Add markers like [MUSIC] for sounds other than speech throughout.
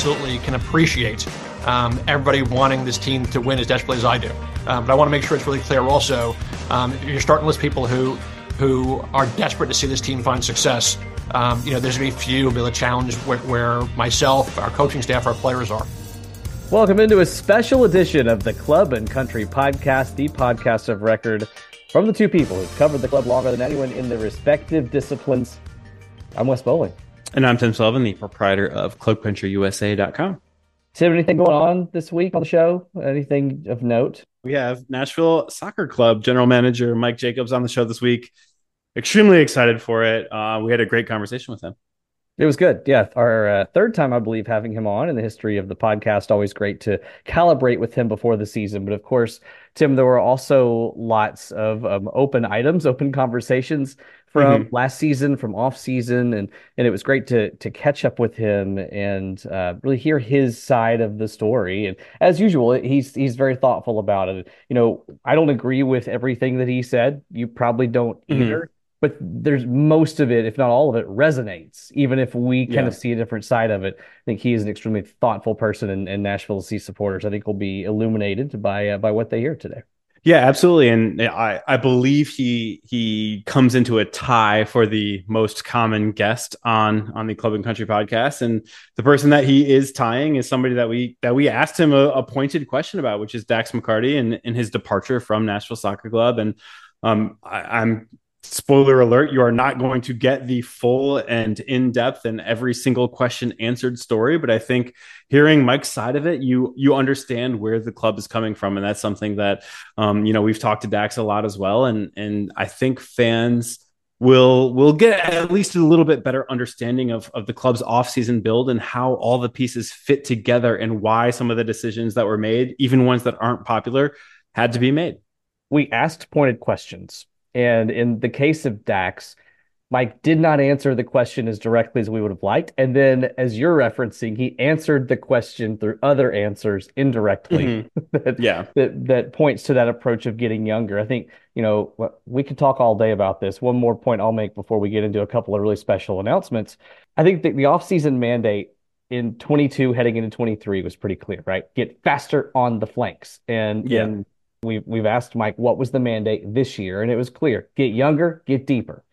absolutely can appreciate um, everybody wanting this team to win as desperately as I do. Um, but I want to make sure it's really clear also. Um, you're starting list people who who are desperate to see this team find success. Um, you know, there's going to be few will be the challenge where, where myself, our coaching staff, our players are. Welcome into a special edition of the Club and Country Podcast, the podcast of record from the two people who've covered the club longer than anyone in their respective disciplines. I'm Wes Bowling. And I'm Tim Sullivan, the proprietor of ClubCountryUSA.com. Tim, anything going on this week on the show? Anything of note? We have Nashville Soccer Club general manager Mike Jacobs on the show this week. Extremely excited for it. Uh, we had a great conversation with him. It was good. Yeah. Our uh, third time, I believe, having him on in the history of the podcast. Always great to calibrate with him before the season. But of course, Tim, there were also lots of um, open items, open conversations from mm-hmm. last season, from off season, and and it was great to to catch up with him and uh, really hear his side of the story. And as usual, he's he's very thoughtful about it. You know, I don't agree with everything that he said. You probably don't mm-hmm. either but there's most of it, if not all of it, resonates, even if we kind yeah. of see a different side of it. I think he is an extremely thoughtful person, and, and Nashville SC supporters, I think, will be illuminated by uh, by what they hear today. Yeah, absolutely, and I I believe he he comes into a tie for the most common guest on on the Club and Country podcast, and the person that he is tying is somebody that we that we asked him a, a pointed question about, which is Dax McCarty and, and his departure from Nashville Soccer Club, and um, I, I'm spoiler alert you are not going to get the full and in-depth and every single question answered story but i think hearing mike's side of it you you understand where the club is coming from and that's something that um, you know we've talked to dax a lot as well and and i think fans will will get at least a little bit better understanding of of the club's offseason build and how all the pieces fit together and why some of the decisions that were made even ones that aren't popular had to be made. We asked pointed questions and in the case of Dax, Mike did not answer the question as directly as we would have liked. And then, as you're referencing, he answered the question through other answers indirectly. Mm-hmm. [LAUGHS] that, yeah, that that points to that approach of getting younger. I think you know we could talk all day about this. One more point I'll make before we get into a couple of really special announcements. I think that the offseason mandate in 22 heading into 23 was pretty clear, right? Get faster on the flanks and yeah. and We've, we've asked Mike what was the mandate this year, and it was clear get younger, get deeper,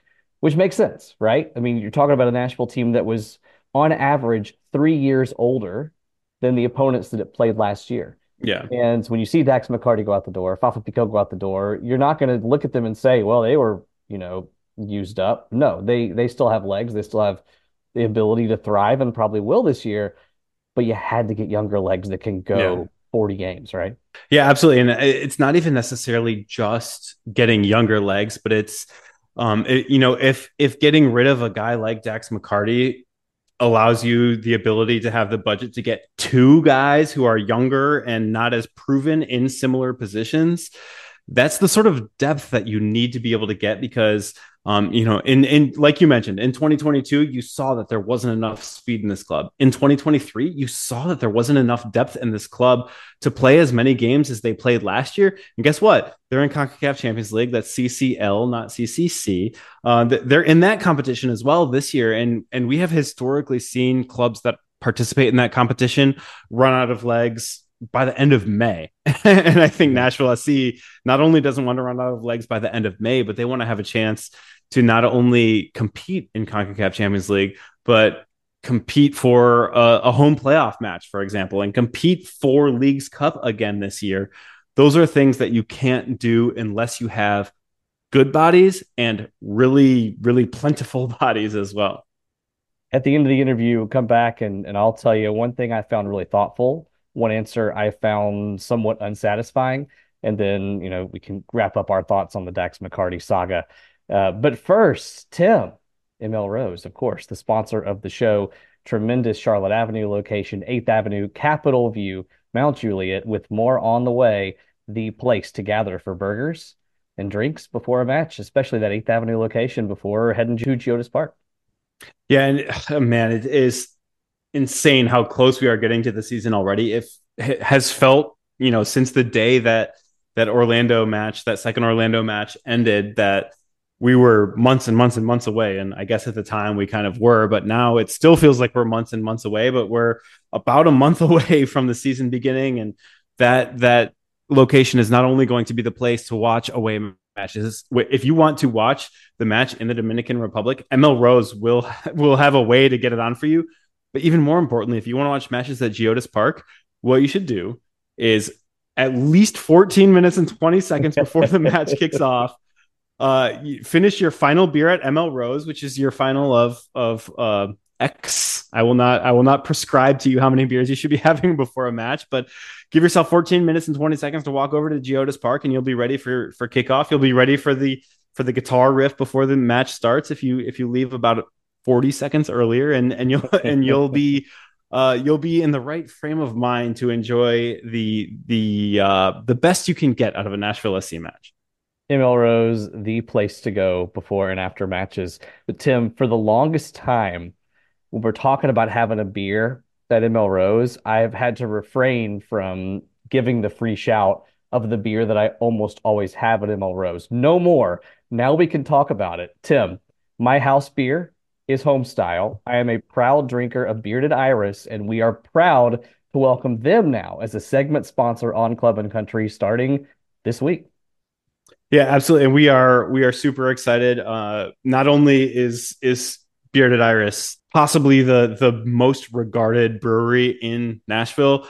which makes sense, right? I mean, you're talking about a Nashville team that was on average three years older than the opponents that it played last year. Yeah. And when you see Dax McCarty go out the door, Fafa Picault go out the door, you're not going to look at them and say, well, they were, you know, used up. No, they they still have legs. They still have the ability to thrive and probably will this year. But you had to get younger legs that can go. 40 games, right? Yeah, absolutely. And it's not even necessarily just getting younger legs, but it's um it, you know, if if getting rid of a guy like Dax McCarty allows you the ability to have the budget to get two guys who are younger and not as proven in similar positions, that's the sort of depth that you need to be able to get because um, you know, in in like you mentioned, in 2022, you saw that there wasn't enough speed in this club. In 2023, you saw that there wasn't enough depth in this club to play as many games as they played last year. And guess what? They're in CONCACAF Champions League. That's CCL, not CCC. Uh, they're in that competition as well this year, and and we have historically seen clubs that participate in that competition run out of legs by the end of May. [LAUGHS] and I think Nashville SC not only doesn't want to run out of legs by the end of May, but they want to have a chance to not only compete in CONCACAF Champions League, but compete for a, a, home playoff match, for example, and compete for Leagues Cup again this year. Those are things that you can't do unless you have good bodies and really, really plentiful [LAUGHS] bodies as well. At the end of the interview, come back and, and I'll tell you one thing I found really thoughtful one answer I found somewhat unsatisfying. And then, you know, we can wrap up our thoughts on the Dax McCarty saga. Uh, but first, Tim, ML Rose, of course, the sponsor of the show, tremendous Charlotte Avenue location, 8th Avenue, Capitol View, Mount Juliet, with more on the way, the place to gather for burgers and drinks before a match, especially that 8th Avenue location before heading to Geodis Park. Yeah, and oh, man, it is insane how close we are getting to the season already. If it has felt, you know, since the day that that Orlando match, that second Orlando match ended, that we were months and months and months away. And I guess at the time we kind of were, but now it still feels like we're months and months away, but we're about a month [LAUGHS] away from the season beginning. And that, that location is not only going to be the place to watch away matches. If you want to watch the match in the Dominican Republic, ML Rose will, [LAUGHS] will have a way to get it on for you. But even more importantly, if you want to watch matches at Geodis Park, what you should do is at least 14 minutes and 20 seconds before the match kicks off uh, finish your final beer at ML Rose, which is your final of of uh, X. I will not I will not prescribe to you how many beers you should be [LAUGHS] having before a match, but give yourself 14 minutes and 20 seconds to walk over to Geodis Park, and you'll be ready for for kickoff. You'll be ready for the for the guitar riff before the match starts. If you if you leave about 40 seconds earlier, and and you'll [LAUGHS] and you'll be uh, you'll be in the right frame of mind to enjoy the the uh, the best you can get out of a Nashville SC match. ML Rose, the place to go before and after matches. But Tim, for the longest time, when we're talking about having a beer at ML Rose, I've had to refrain from giving the free shout of the beer that I almost always have at ML Rose. No more. Now we can talk about it. Tim, my house beer is Homestyle. I am a proud drinker of Bearded Iris, and we are proud to welcome them now as a segment sponsor on Club and Country starting this week. Yeah, absolutely. And we are we are super excited. Uh, not only is is Bearded Iris possibly the the most regarded brewery in Nashville,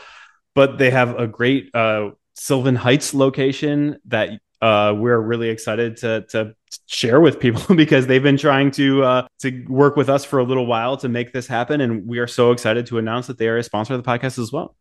but they have a great uh, Sylvan Heights location that uh, we're really excited to to share with people [LAUGHS] because they've been trying to uh, to work with us for a little while to make this happen, and we are so excited to announce that they are a sponsor of the podcast as well.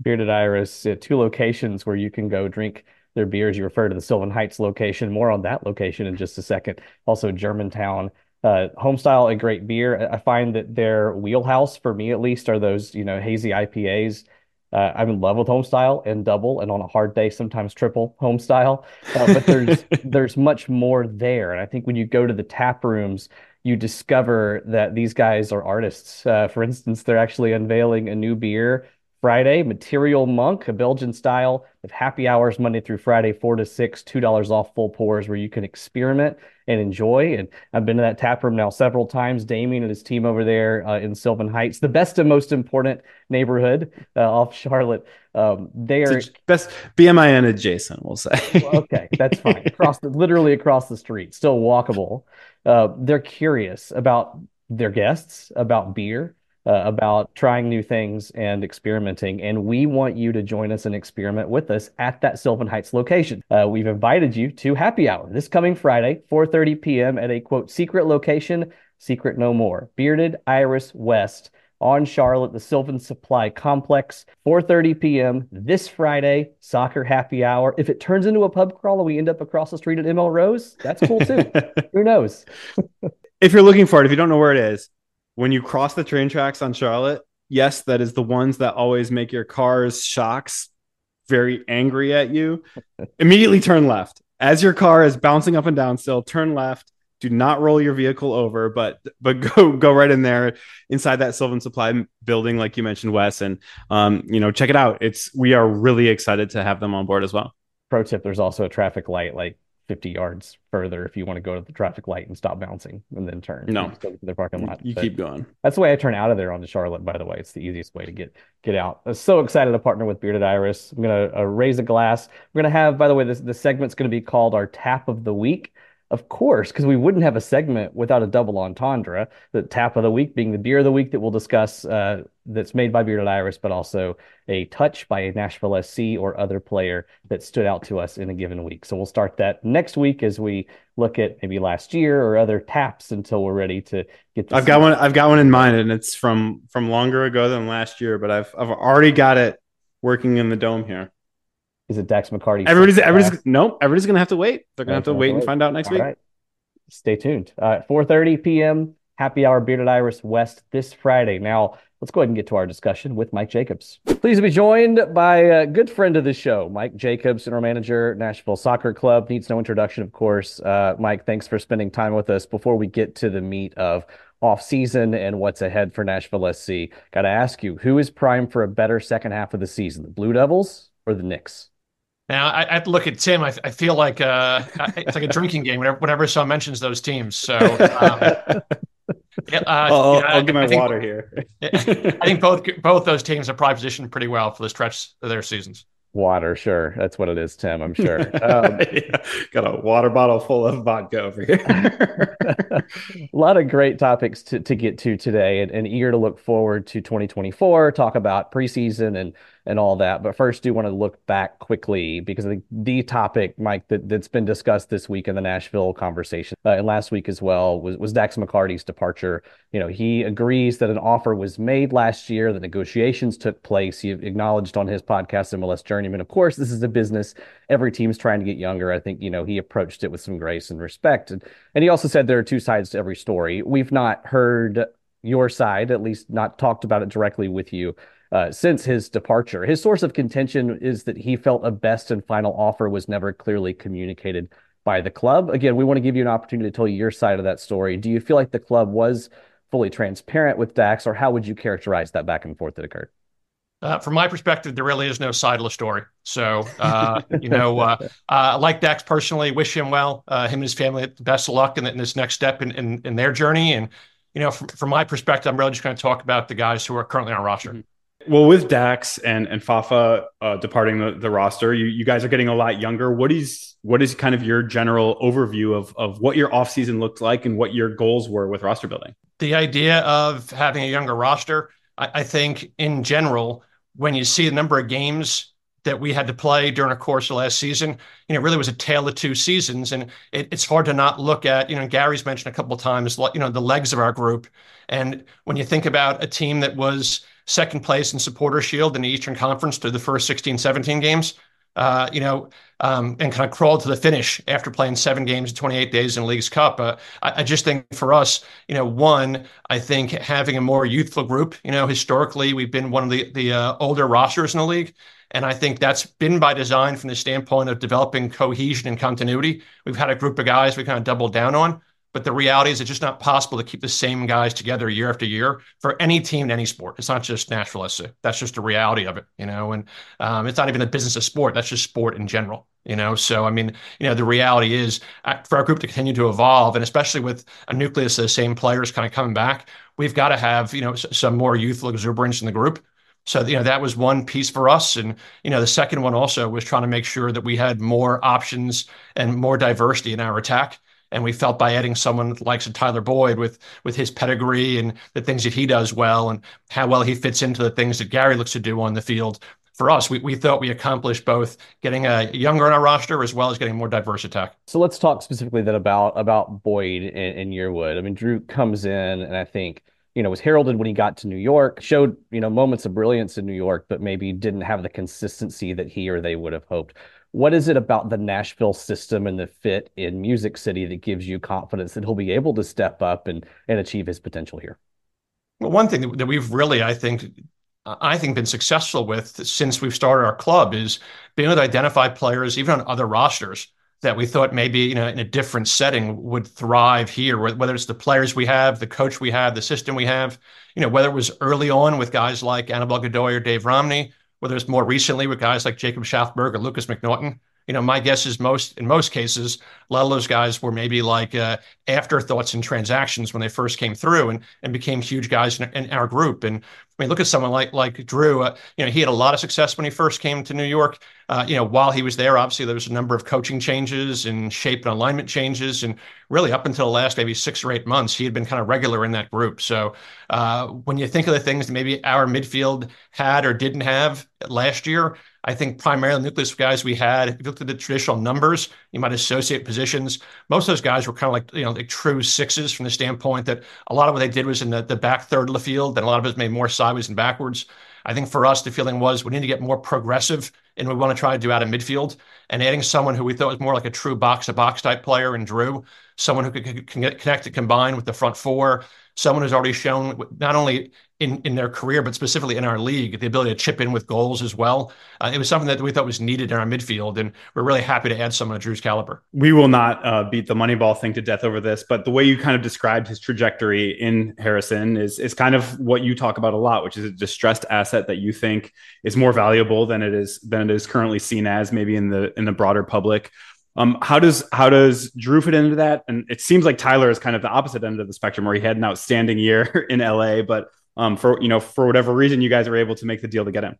Bearded Iris, uh, two locations where you can go drink their beers. You refer to the Sylvan Heights location. More on that location in just a second. Also, Germantown. Uh, Homestyle, a great beer. I find that their wheelhouse, for me at least, are those you know hazy IPAs. Uh, I'm in love with Homestyle and double, and on a hard day, sometimes triple Homestyle. Uh, but there's [LAUGHS] there's much more there, and I think when you go to the tap rooms, you discover that these guys are artists. Uh, for instance, they're actually unveiling a new beer Friday, Material Monk, a Belgian style of happy hours Monday through Friday, four to six, two dollars off full pours, where you can experiment and enjoy. And I've been to that tap room now several times. Damien and his team over there uh, in Sylvan Heights, the best and most important neighborhood uh, off Charlotte. Um, they are best BMIN adjacent, we'll say. okay, that's fine. [LAUGHS] Across the, literally across the street, still walkable. Uh, they're curious about their guests, about beer uh, about trying new things and experimenting. And we want you to join us and experiment with us at that Sylvan Heights location. Uh, we've invited you to happy hour this coming Friday, 4:30 p.m. at a quote secret location, secret no more, Bearded Iris West on Charlotte, the Sylvan Supply Complex, 4:30 p.m. this Friday, soccer happy hour. If it turns into a pub crawl and we end up across the street at ML Rose, that's cool too. [LAUGHS] Who knows? if you're looking for it, if you don't know where it is, when you cross the train tracks on Charlotte, yes, that is the ones that always make your car's shocks very angry at you. [LAUGHS] Immediately turn left. As your car is bouncing up and down still, turn left. Do not roll your vehicle over, but but [LAUGHS] go go right in there inside that Sylvan Supply building, like you mentioned, Wes, and um, you know, check it out. It's we are really excited to have them on board as well. Pro tip: There's also a traffic light like 50 yards further if you want to go to the traffic light and stop bouncing and then turn. No, to the parking lot. You but keep going. That's the way I turn out of there onto Charlotte. By the way, it's the easiest way to get get out. I'm so excited to partner with Bearded Iris. I'm gonna uh, raise a glass. We're gonna have, by the way, this the segment's gonna be called our Tap of the Week. Of course, because we wouldn't have a segment without a double entendre. The tap of the week being the beer of the week that we'll discuss uh, that's made by Bearded Iris, but also a touch by a Nashville SC or other player that stood out to us in a given week. So we'll start that next week as we look at maybe last year or other taps until we're ready to get. I've got one. I've got one in mind, and it's from from longer ago than last year, but I've I've already got it working in the dome here. Is it Dax McCarty? Everybody's everybody's nope. Everybody's gonna have to wait. They're gonna have to wait and find out next All week. Right. Stay tuned. Uh, 4:30 p.m. Happy Hour Bearded Iris West this Friday. Now let's go ahead and get to our discussion with Mike Jacobs. Pleased to be joined by a good friend of the show, Mike Jacobs, general manager, Nashville Soccer Club. Needs no introduction, of course. Uh, Mike, thanks for spending time with us. Before we get to the meat of off season and what's ahead for Nashville SC, got to ask you, who is primed for a better second half of the season, the Blue Devils or the Knicks? Now I, I look at Tim. I, I feel like uh, it's like a drinking game whenever, whenever someone mentions those teams. So um, [LAUGHS] uh, I'll, you know, I'll, give my think, water here. I think both both those teams are probably positioned pretty well for the stretch of their seasons. Water, sure. That's what it is, Tim. I'm sure. [LAUGHS] Um, yeah. [LAUGHS] Got a water bottle full of vodka over here. [LAUGHS] a lot of great topics to, to get to today, and, and eager to look forward to 2024. Talk about preseason and and all that. But first, do want to look back quickly because I think the topic, Mike, that, that's been discussed this week in the Nashville conversation uh, and last week as well was, was Dax McCarty's departure. You know, he agrees that an offer was made last year, that negotiations took place. He acknowledged on his podcast, MLS Journeyman, of course, this is a business. Every team's trying to get younger. I think, you know, he approached it with some grace and respect. And, and he also said there are two sides to every story. We've not heard your side, at least not talked about it directly with you uh, since his departure. His source of contention is that he felt a best and final offer was never clearly communicated by the club. Again, we want to give you an opportunity to tell you your side of that story. Do you feel like the club was fully transparent with Dax, or how would you characterize that back and forth that occurred? Uh, from my perspective, there really is no side of the story. So, [LAUGHS] uh, you know, uh, uh like Dax personally, wish him well, uh, him and his family, the best of luck in, in this next step in, in, in, their journey. And, you know, from, from my perspective, I'm really just going to talk about the guys who are currently on roster. Mm-hmm well, with Dax and and Fafa uh, departing the, the roster, you, you guys are getting a lot younger. What is what is kind of your general overview of of what your offseason looked like and what your goals were with roster building? The idea of having a younger roster, I, I think in general, when you see the number of games that we had to play during the course of last season, you know, really was a tale of two seasons. And it, it's hard to not look at, you know, Gary's mentioned a couple of times, you know, the legs of our group. And when you think about a team that was second place in supporter shield in the Eastern Conference through the first 16, 17 games. Uh, you know, um, and kind of crawled to the finish after playing seven games in 28 days in Leagues Cup. Uh, I, I, just think for us, you know, one, I think having a more youthful group, you know, historically we've been one of the the uh, older rosters in the league, and I think that's been by design from the standpoint of developing cohesion and continuity. We've had a group of guys we kind of doubled down on. But the reality is, it's just not possible to keep the same guys together year after year for any team in any sport. It's not just Nashville SC. That's just the reality of it, you know. And um, it's not even the business of sport. That's just sport in general, you know. So I mean, you know, the reality is uh, for our group to continue to evolve, and especially with a nucleus of the same players kind of coming back, we've got to have you know some more youthful exuberance in the group. So you know that was one piece for us, and you know the second one also was trying to make sure that we had more options and more diversity in our attack. And we felt by adding someone like Tyler Boyd with with his pedigree and the things that he does well and how well he fits into the things that Gary looks to do on the field. For us, we, we thought we accomplished both getting a younger on our roster as well as getting more diverse attack. So let's talk specifically then about about Boyd and, and Yearwood. I mean, Dru comes in and I think you know, was heralded when he got to New York, showed, you know, moments of brilliance in New York, but maybe didn't have the consistency that he or they would have hoped. What is it about the Nashville system and the fit in Music City that gives you confidence that he'll be able to step up and and achieve his potential here? Well, one thing that we've really, I think, I think been successful with since we've started our club is being able to identify players, even on other rosters, that we thought maybe you know in a different setting would thrive here. Whether it's the players we have, the coach we have, the system we have, you know, whether it was early on with guys like Anibal Godoy or Dave Romney, whether it's more recently with guys like Jacob Shaffelburg or Lukas MacNaughton. You know, my guess is most in most cases, a lot of those guys were maybe like uh, afterthoughts in transactions when they first came through and and became huge guys in, in our group. And I mean, look at someone like like Dru. Uh, you know, he had a lot of success when he first came to New York. Uh, you know, while he was there, obviously there was a number of coaching changes and shape and alignment changes, and really up until the last maybe six or eight months, he had been kind of regular in that group. So uh, when you think of the things that maybe our midfield had or didn't have last year, I think primarily nucleus guys we had, if you looked at the traditional numbers, you might associate positions. Most of those guys were kind of like, you know, like true sixes from the standpoint that a lot of what they did was in the, the back third of the field, and a lot of it made more sideways and backwards. I think for us, the feeling was we need to get more progressive and we want to try to do out of midfield and adding someone who we thought was more like a true box to box type player and Dru, someone who could, get connect to combine with the front four, someone who's already shown not only in, in their career, but specifically in our league, the ability to chip in with goals as well. Uh, it was something that we thought was needed in our midfield, and we're really happy to add someone of Dru's caliber. We will not uh, beat the Moneyball thing to death over this, but the way you kind of described his trajectory in Harrison is is kind of what you talk about a lot, which is a distressed asset that you think is more valuable than it is than it is currently seen as, maybe in the in the broader public. Um, how does how does Dru fit into that? And it seems like Tyler is kind of the opposite end of the spectrum, where he had an outstanding year [LAUGHS] in LA, but um, for you know for whatever reason you guys were able to make the deal to get him.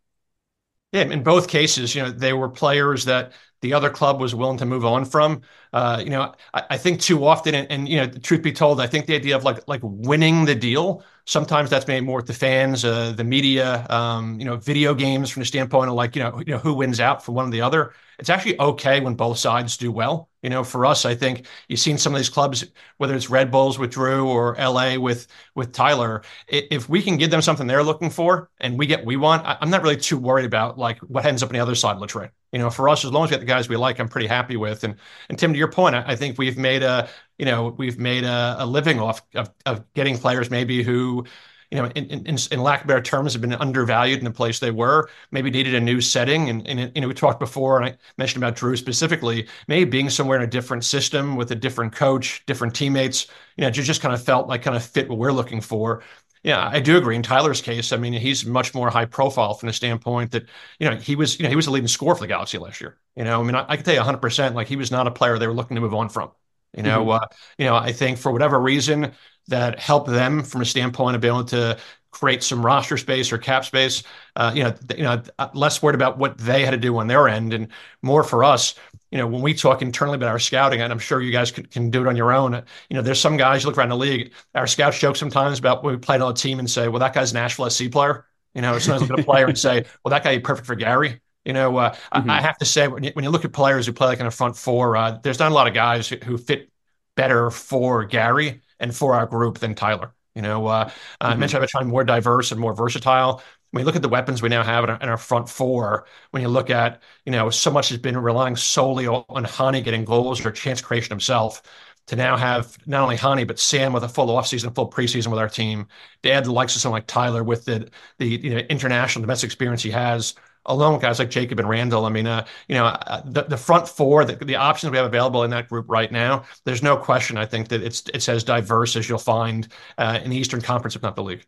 Yeah, in both cases, you know, they were players that the other club was willing to move on from. Uh, you know, I, I, think too often, and, and, you know, truth be told, I think the idea of like like winning the deal sometimes that's made more with the fans, uh, the media, um, you know, video games from the standpoint of like you know, you know who wins out for one or the other. It's actually okay when both sides do well. You know, for us, I think you've seen some of these clubs, whether it's Red Bulls with Dru or LA with with Tyler. If we can give them something they're looking for and we get we want, I'm not really too worried about like what ends up on the other side of the trade. You know, for us, as long as we get the guys we like, I'm pretty happy with. And and Tim, to your point, I, I think we've made a you know we've made a, a living off of, of getting players maybe who you know, in, in, in lack of better terms, have been undervalued in the place they were. Maybe needed a new setting. And, and you know, we talked before, and I mentioned about Dru specifically. Maybe being somewhere in a different system with a different coach, different teammates. You know, just just kind of felt like kind of fit what we're looking for. Yeah, I do agree. In Tyler's case, I mean, he's much more high profile from the standpoint that you know he was, you know, he was the leading scorer for the Galaxy last year. You know, I mean, I, I can tell you 100 percent like he was not a player they were looking to move on from. You know, mm-hmm. uh, you know, I think for whatever reason that helped them from a standpoint of being able to create some roster space or cap space. Uh, you know, you know, less worried about what they had to do on their end, and more for us. You know, when we talk internally about our scouting, and I'm sure you guys can, can do it on your own. You know, there's some guys you look around the league. Our scouts joke sometimes about when we played on a team and say, "Well, that guy's an Nashville SC player." You know, sometimes look at a player and say, "Well, that guy is perfect for Gary." You know, uh, mm-hmm. I, I, have to say when you, when you, look at players who play like in a front four, uh, there's not a lot of guys who, who fit better for Gary and for our group than Tyler. You know, uh, mm-hmm. I mentioned about trying more diverse and more versatile. When you look at the weapons we now have in our, in our, front four, when you look at, you know, so much has been relying solely on, on Hany getting goals or chance creation himself to now have not only Hany, but Sam with a full offseason, full preseason with our team, to add the likes of someone like Tyler with the, the you know, international domestic experience he has, with guys like Jacob and Randall. I mean, uh, you know, uh, the, the front four, the, the options we have available in that group right now, there's no question. I think that it's it's as diverse as you'll find uh, in the Eastern Conference, if not the league.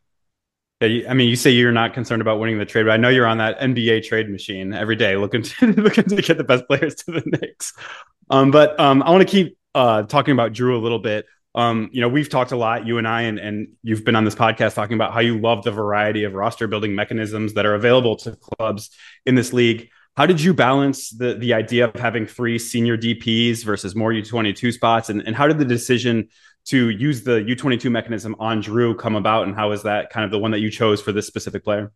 Yeah, I mean, you say you're not concerned about winning the trade, but I know you're on that NBA trade machine every day, looking to [LAUGHS] looking to get the best players to the Knicks. Um, but um, I want to keep uh, talking about Dru a little bit um, you know, we've talked a lot, you and I, and, and you've been on this podcast talking about how you love the variety of roster building mechanisms that are available to clubs in this league. How did you balance the the idea of having three senior DPs versus more U22 spots? And, and how did the decision to use the U22 mechanism on Dru come about? And how is that kind of the one that you chose for this specific player?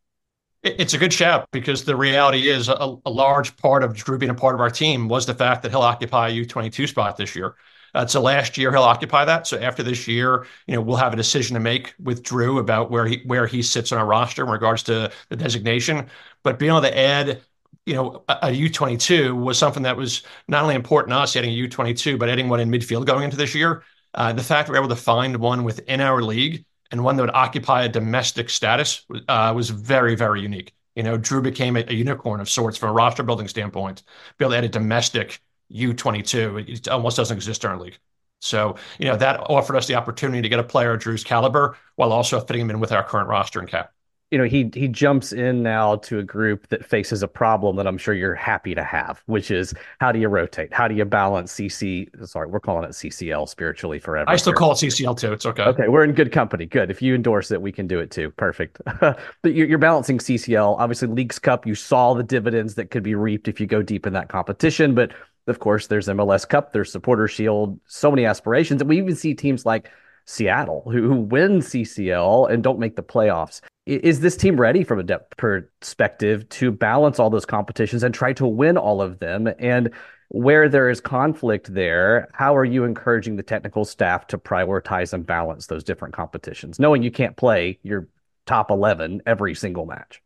It's a good shout because the reality is a, a large part of Dru being a part of our team was the fact that he'll occupy a U22 spot this year. Uh, so last year he'll occupy that. So after this year, you know, we'll have a decision to make with Dru about where he where he sits on our roster in regards to the designation. But being able to add you know, a a U22 was something that was not only important to us adding a U22, but adding one in midfield going into this year. Uh, the fact we are able to find one within our league and one that would occupy a domestic status uh, was very, very unique. You know, Dru became a, a, unicorn of sorts from a roster building standpoint. Be able to add a domestic U22. It almost doesn't exist in our league. So, you know, that offered us the opportunity to get a player of Dru's caliber while also fitting him in with our current roster and cap. You know, he he jumps in now to a group that faces a problem that I'm sure you're happy to have, which is how do you rotate? How do you balance CC? Sorry, we're calling it CCL spiritually forever. I still here. call it CCL too. It's okay. Okay, we're in good company. Good. If you endorse it, we can do it too. Perfect. [LAUGHS] but you're, you're balancing CCL. Obviously, Leagues Cup. You saw the dividends that could be reaped if you go deep in that competition, but of course, there's MLS Cup, there's Supporter Shield, so many aspirations. And we even see teams like Seattle who, who win CCL and don't make the playoffs. Is this team ready from a depth perspective to balance all those competitions and try to win all of them? And where there is conflict there, how are you encouraging the technical staff to prioritize and balance those different competitions, knowing you can't play your top 11 every single match?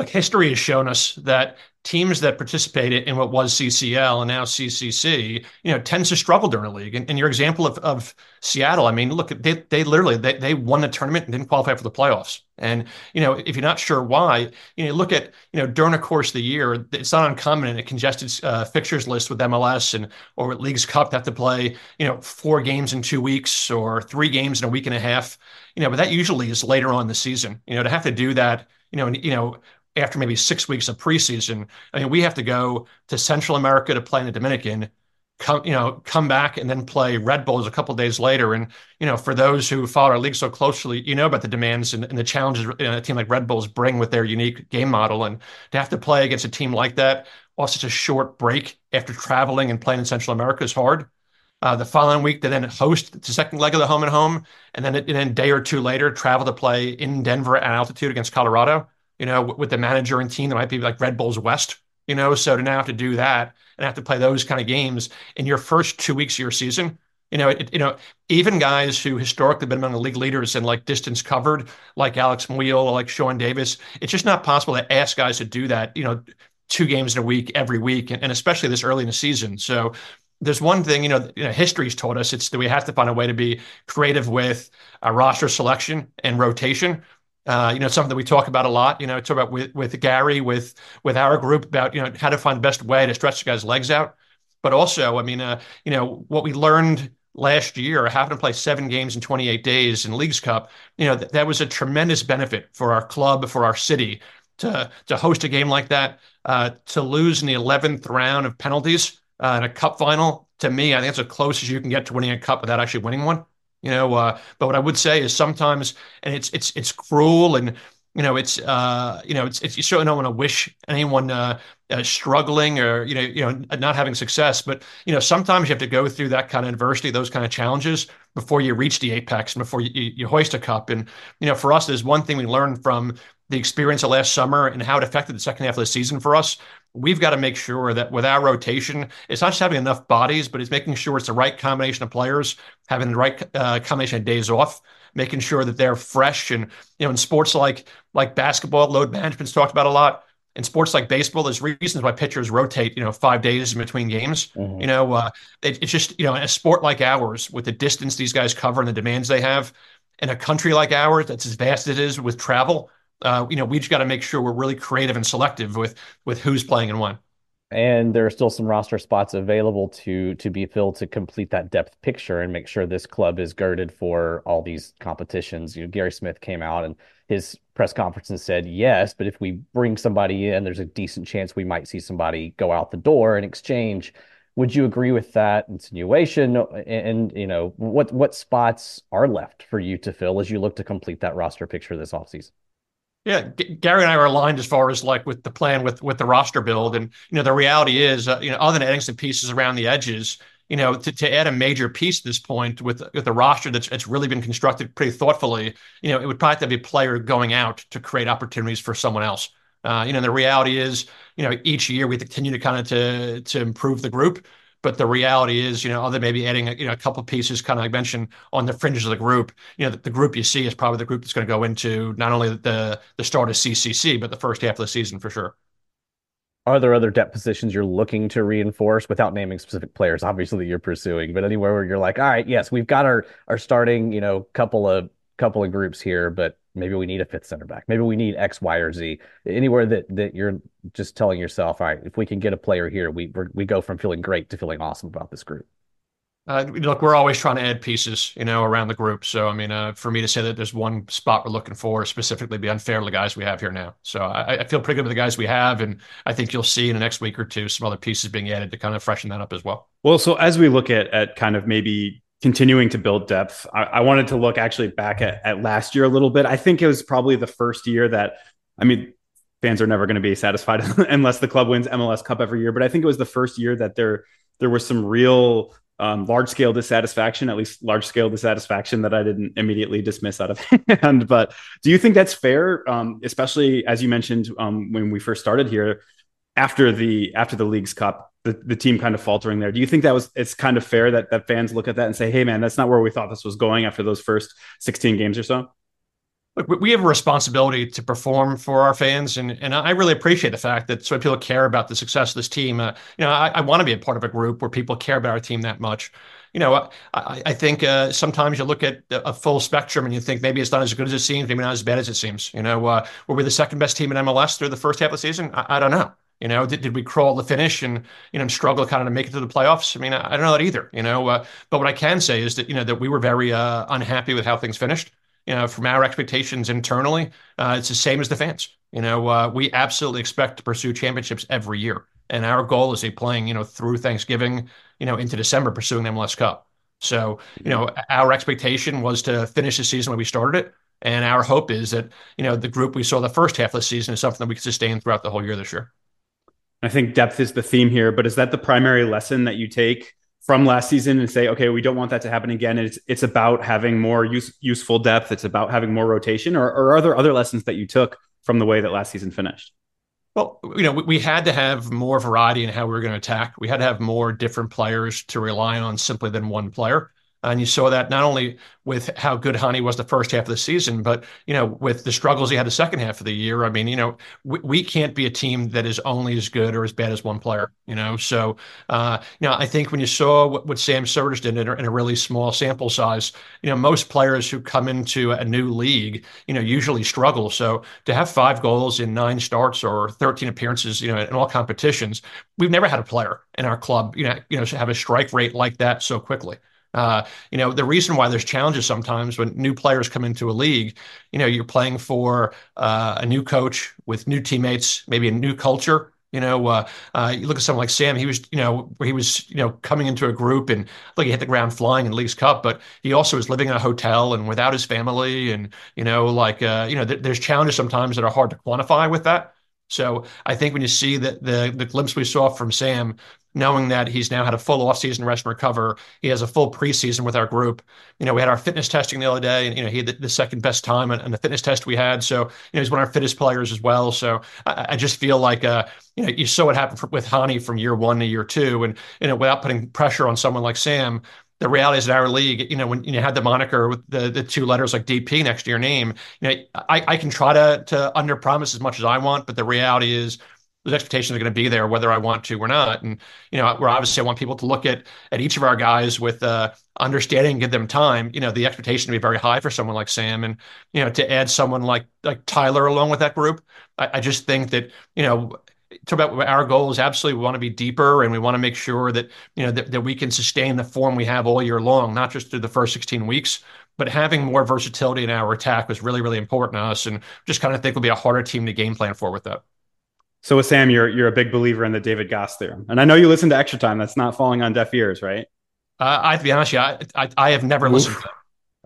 Look, history has shown us that teams that participated in what was CCL and now CCC, you know, tends to struggle during the league. And, and your example of, of Seattle, I mean, look, they, they literally they, they won the tournament and didn't qualify for the playoffs. And you know, if you're not sure why, you know, look at you know during the course of the year, it's not uncommon in a congested uh, fixtures list with MLS and or with Leagues Cup to have to play you know four games in two weeks or three games in a week and a half. You know, but that usually is later on the season. You know, to have to do that, you know, and, you know after maybe six weeks of preseason. I mean, we have to go to Central America to play in the Dominican, come you know come back and then play Red Bulls a couple days later. And you know, for those who follow our league so closely, you know about the demands and, and the challenges you know, a team like Red Bulls bring with their unique game model. And to have to play against a team like that off such a short break after traveling and playing in Central America is hard. Uh, the following week, they then host the second leg of the home and home, and then, and then a day or two later, travel to play in Denver at altitude against Colorado you know, with the manager and team that might be like Red Bulls West, you know. So to now have to do that and have to play those kind of games in your first two weeks of your season, you know, it, you know, even guys who historically been among the league leaders in like distance covered, like Alex Muyl, like Sean Davis, it's just not possible to ask guys to do that, you know, two games in a week every week, and, and especially this early in the season. So there's one thing, you know, you know, history's told us it's that we have to find a way to be creative with a roster selection and rotation. Uh, you know, something that we talk about a lot. You know, talk about with with Gary, with with our group about you know how to find the best way to stretch the guy's legs out. But also, I mean, uh, you know, what we learned last year, having to play seven games in 28 days in Leagues Cup, you know, th- that was a tremendous benefit for our club, for our city to to host a game like that. Uh, to lose in the 11th round of penalties uh, in a cup final, to me, I think it's as close as you can get to winning a cup without actually winning one. You know, uh, but what I would say is sometimes, and it's it's it's cruel, and you know, it's uh, you know, it's, it's you certainly don't want to wish anyone uh, uh, struggling or you know, you know, not having success. But you know, sometimes you have to go through that kind of adversity, those kind of challenges before you reach the apex and before you, you hoist a cup. And you know, for us, there's one thing we learned from the experience of last summer and how it affected the second half of the season for us we've got to make sure that with our rotation, it's not just having enough bodies, but it's making sure it's the right combination of players, having the right uh, combination of days off, making sure that they're fresh. And you know, in sports like like basketball, load management's talked about a lot. In sports like baseball, there's reasons why pitchers rotate, you know, five days in between games. Mm-hmm. You know, uh, it, it's just you know, in a sport like ours, with the distance these guys cover and the demands they have, in a country like ours that's as vast as it is with travel uh, you know, we just got to make sure we're really creative and selective with with who's playing and when. And there are still some roster spots available to to be filled to complete that depth picture and make sure this club is girded for all these competitions. You know, Gary Smith came out and his press conference and said yes, but if we bring somebody in, there's a decent chance we might see somebody go out the door in exchange. Would you agree with that insinuation? And, and you know, what what spots are left for you to fill as you look to complete that roster picture this offseason? Yeah, G- Gary and I are aligned as far as like with the plan with with the roster build, and you know the reality is, uh, you know, other than adding some pieces around the edges, you know, to, to add a major piece at this point with with a roster that's it's really been constructed pretty thoughtfully, you know, it would probably have to be a player going out to create opportunities for someone else. Uh, you know, the reality is, you know, each year we continue to kind of to to improve the group. But the reality is, you know, other maybe adding a, you know a couple pieces, kind of like mentioned on the fringes of the group. You know, the, the group you see is probably the group that's going to go into not only the the start of CCC, but the first half of the season for sure. Are there other depth positions you're looking to reinforce without naming specific players, obviously you're pursuing, but anywhere where you're like, all right, yes, we've got our our starting, you know, couple of couple of groups here, but maybe we need a fifth center back. Maybe we need X, Y, or Z. Anywhere that that you're just telling yourself, all right, if we can get a player here, we we go from feeling great to feeling awesome about this group. Uh, look, we're always trying to add pieces, you know, around the group. So, I mean, uh, for me to say that there's one spot we're looking for specifically be unfair to the guys we have here now. So, I, I, feel pretty good with the guys we have, and I think you'll see in the next week or two some other pieces being added to kind of freshen that up as well. Well, so as we look at at kind of maybe continuing to build depth. I, I, wanted to look actually back at, at last year a little bit. I think it was probably the first year that, I mean, fans are never going to be satisfied [LAUGHS] unless the club wins MLS Cup every year. But I think it was the first year that there there was some real um, large scale dissatisfaction, at least large scale dissatisfaction that I didn't immediately dismiss out of [LAUGHS] hand. But do you think that's fair, um, especially as you mentioned um, when we first started here after the after the Leagues Cup? the, the team kind of faltering there. Do you think that was it's kind of fair that that fans look at that and say, "Hey, man, that's not where we thought this was going after those first 16 games or so"? look, we have a responsibility to perform for our fans, and and I really appreciate the fact that so many people care about the success of this team. Uh, you know, I, I want to be a part of a group where people care about our team that much. You know, I, I think uh, sometimes you look at a full spectrum and you think maybe it's not as good as it seems, maybe not as bad as it seems. You know, uh, were we the second best team in MLS through the first half of the season? I, I don't know. You know, did, did we crawl the finish and you know struggle kind of to make it to the playoffs? I mean, I, I don't know that either. You know, uh, but what I can say is that you know that we were very uh, unhappy with how things finished you know, from our expectations internally, uh, it's the same as the fans. You know, uh, we absolutely expect to pursue championships every year, and our goal is a playing, you know, through Thanksgiving, you know, into December, pursuing the MLS Cup. So, you know, our expectation was to finish the season when we started it, and our hope is that you know the group we saw the first half of the season is something that we can sustain throughout the whole year this year. I think depth is the theme here, but is that the primary lesson that you take from last season and say, okay, we don't want that to happen again. It's it's about having more use, useful depth. It's about having more rotation, or, or are there other lessons that you took from the way that last season finished? Well, you know, we, we had to have more variety in how we were going to attack. We had to have more different players to rely on simply than one player. And you saw that not only with how good Hany was the first half of the season, but you know, with the struggles he had the second half of the year. I mean, you know, we, we can't be a team that is only as good or as bad as one player. You know, so uh, you know, I think when you saw what, what Sam Surridge did in a, in a really small sample size, you know, most players who come into a new league, you know, usually struggle. So to have five goals in nine starts or 13 appearances, you know, in all competitions, we've never had a player in our club, you know, you know, have a strike rate like that so quickly. Uh, you know, the reason why there's challenges sometimes when new players come into a league, you know, you're playing for uh, a new coach with new teammates, maybe a new culture. You know, uh, uh, you look at someone like Sam. He was, you know, he was, you know, coming into a group and look, he hit the ground flying in Leagues Cup, but he also was living in a hotel and without his family, and you know, like, uh, you know, th- there's challenges sometimes that are hard to quantify with that. So I think when you see that the, the glimpse we saw from Sam, knowing that he's now had a full offseason rest and recover, he has a full preseason with our group. You know, we had our fitness testing the other day, and you know he had the, the second best time on, the fitness test we had. So you know he's one of our fittest players as well. So I, I just feel like uh, you know you saw what happened for, with Hany from year one to year two, and you know without putting pressure on someone like Sam the reality is in our league, you know, when you had the moniker with the, the two letters like DP next to your name, you know, I, I can try to to under promise as much as I want, but the reality is those expectations are going to be there whether I want to or not. And you know, where obviously I want people to look at at each of our guys with uh, understanding, give them time. You know, the expectation to be very high for someone like Sam, and you know, to add someone like like Tyler along with that group. I, I just think that you know talk about our goal is absolutely we want to be deeper and we want to make sure that you know that, that we can sustain the form we have all year long not just through the first 16 weeks but having more versatility in our attack was really really important to us and just kind of think will be a harder team to game plan for with that so with sam you're you're a big believer in the david Gass theorem and i know you listen to extra time that's not falling on deaf ears right uh, i have to be honest yeah I, I, I have never Oof. listened to it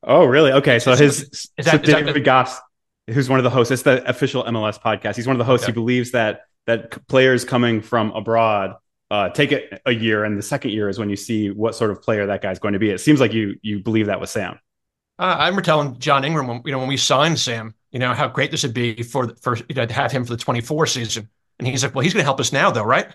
oh really okay so is, his is that, so david that, Gass who's one of the hosts it's the official mls podcast he's one of the hosts okay. he believes that that players coming from abroad uh, take it a year, and the second year is when you see what sort of player that guy's going to be. It seems like you you believe that with Sam. Uh, I remember telling John Ingram, when, you know, when we signed Sam, you know, how great this would be for for you know, to have him for the 24 season. And he's like, well, he's going to help us now, though, right?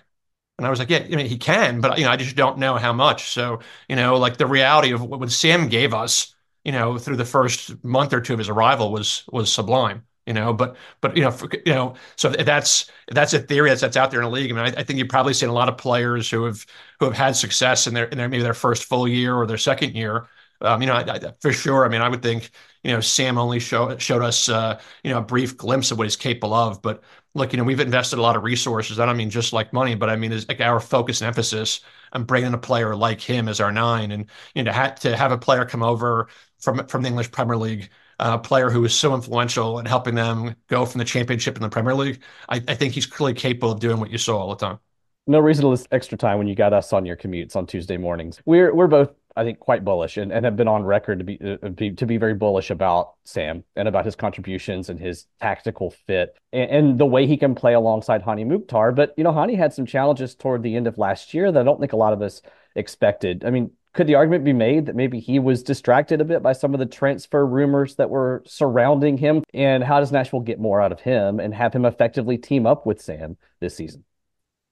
And I was like, yeah, I mean, he can, but you know, I just don't know how much. So, you know, like the reality of what Sam gave us, you know, through the first month or two of his arrival was was sublime you know but but you know for, you know so that's that's a theory that's, that's out there in the league i mean I, I, think you've probably seen a lot of players who have who have had success in their in their maybe their first full year or their second year um, you know I, I, for sure i mean i would think you know sam only show, showed us uh, you know a brief glimpse of what he's capable of but look you know we've invested a lot of resources i don't mean just like money but i mean is like our focus and emphasis on bringing a player like him as our nine and you know to, ha- to have a player come over from from the english premier league uh, player who is so influential in helping them go from the championship in the Premier League. I, I think he's clearly capable of doing what you saw all the time. No reason to list extra time when you got us on your commutes on Tuesday mornings. We're we're both I think quite bullish and, and have been on record to be, uh, be, to be very bullish about Sam and about his contributions and his tactical fit and, and, the way he can play alongside Hany Mukhtar. But you know, Hany had some challenges toward the end of last year that I don't think a lot of us expected. I mean, could the argument be made that maybe he was distracted a bit by some of the transfer rumors that were surrounding him? And how does Nashville get more out of him and have him effectively team up with Sam this season?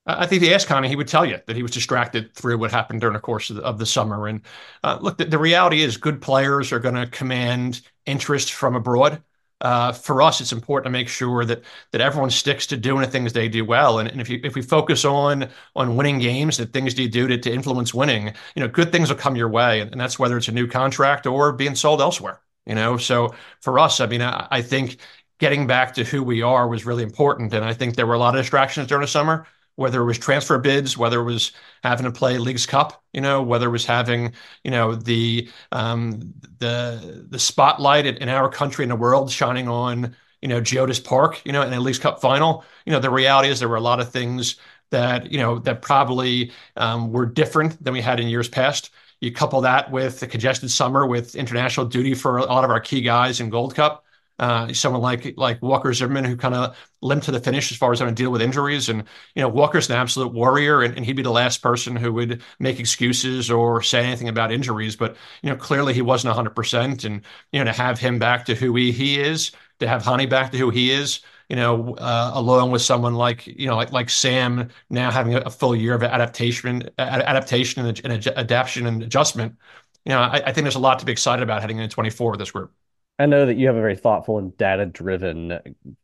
I think you asked Hany, he would tell you that he was distracted through what happened during the course of the, of the summer. And uh, look, the, the, reality is good players are going to command interest from abroad. uh, for us, it's important to make sure that that everyone sticks to doing the things they do well. And, and if you if we focus on on winning games, the things do you do to, to influence winning, you know, good things will come your way. And, and that's whether it's a new contract or being sold elsewhere. You know, so for us, I mean, I, I think getting back to who we are was really important. And I think there were a lot of distractions during the summer whether it was transfer bids, whether it was having to play Leagues Cup, you know, whether it was having, you know, the um, the the spotlight in our country and the world shining on, you know, Geodis Park, you know, in a Leagues Cup final. You know, the reality is there were a lot of things that you know that probably um, were different than we had in years past. You couple that with the congested summer with international duty for a lot of our key guys in Gold Cup uh, someone like like Walker Zimmerman who kind of limped to the finish as far as having to deal with injuries. And you know, Walker's an absolute warrior, and, and, he'd be the last person who would make excuses or say anything about injuries. But you know, clearly he wasn't 100. percent And you know, to have him back to who he he is, to have Hany back to who he is. You know, uh, along with someone like you know, like like Sam now having a, a full year of adaptation, adaptation and, and adaptation and adjustment. You know, I, I think there's a lot to be excited about heading into 24 with this group. I know that you have a very thoughtful and data driven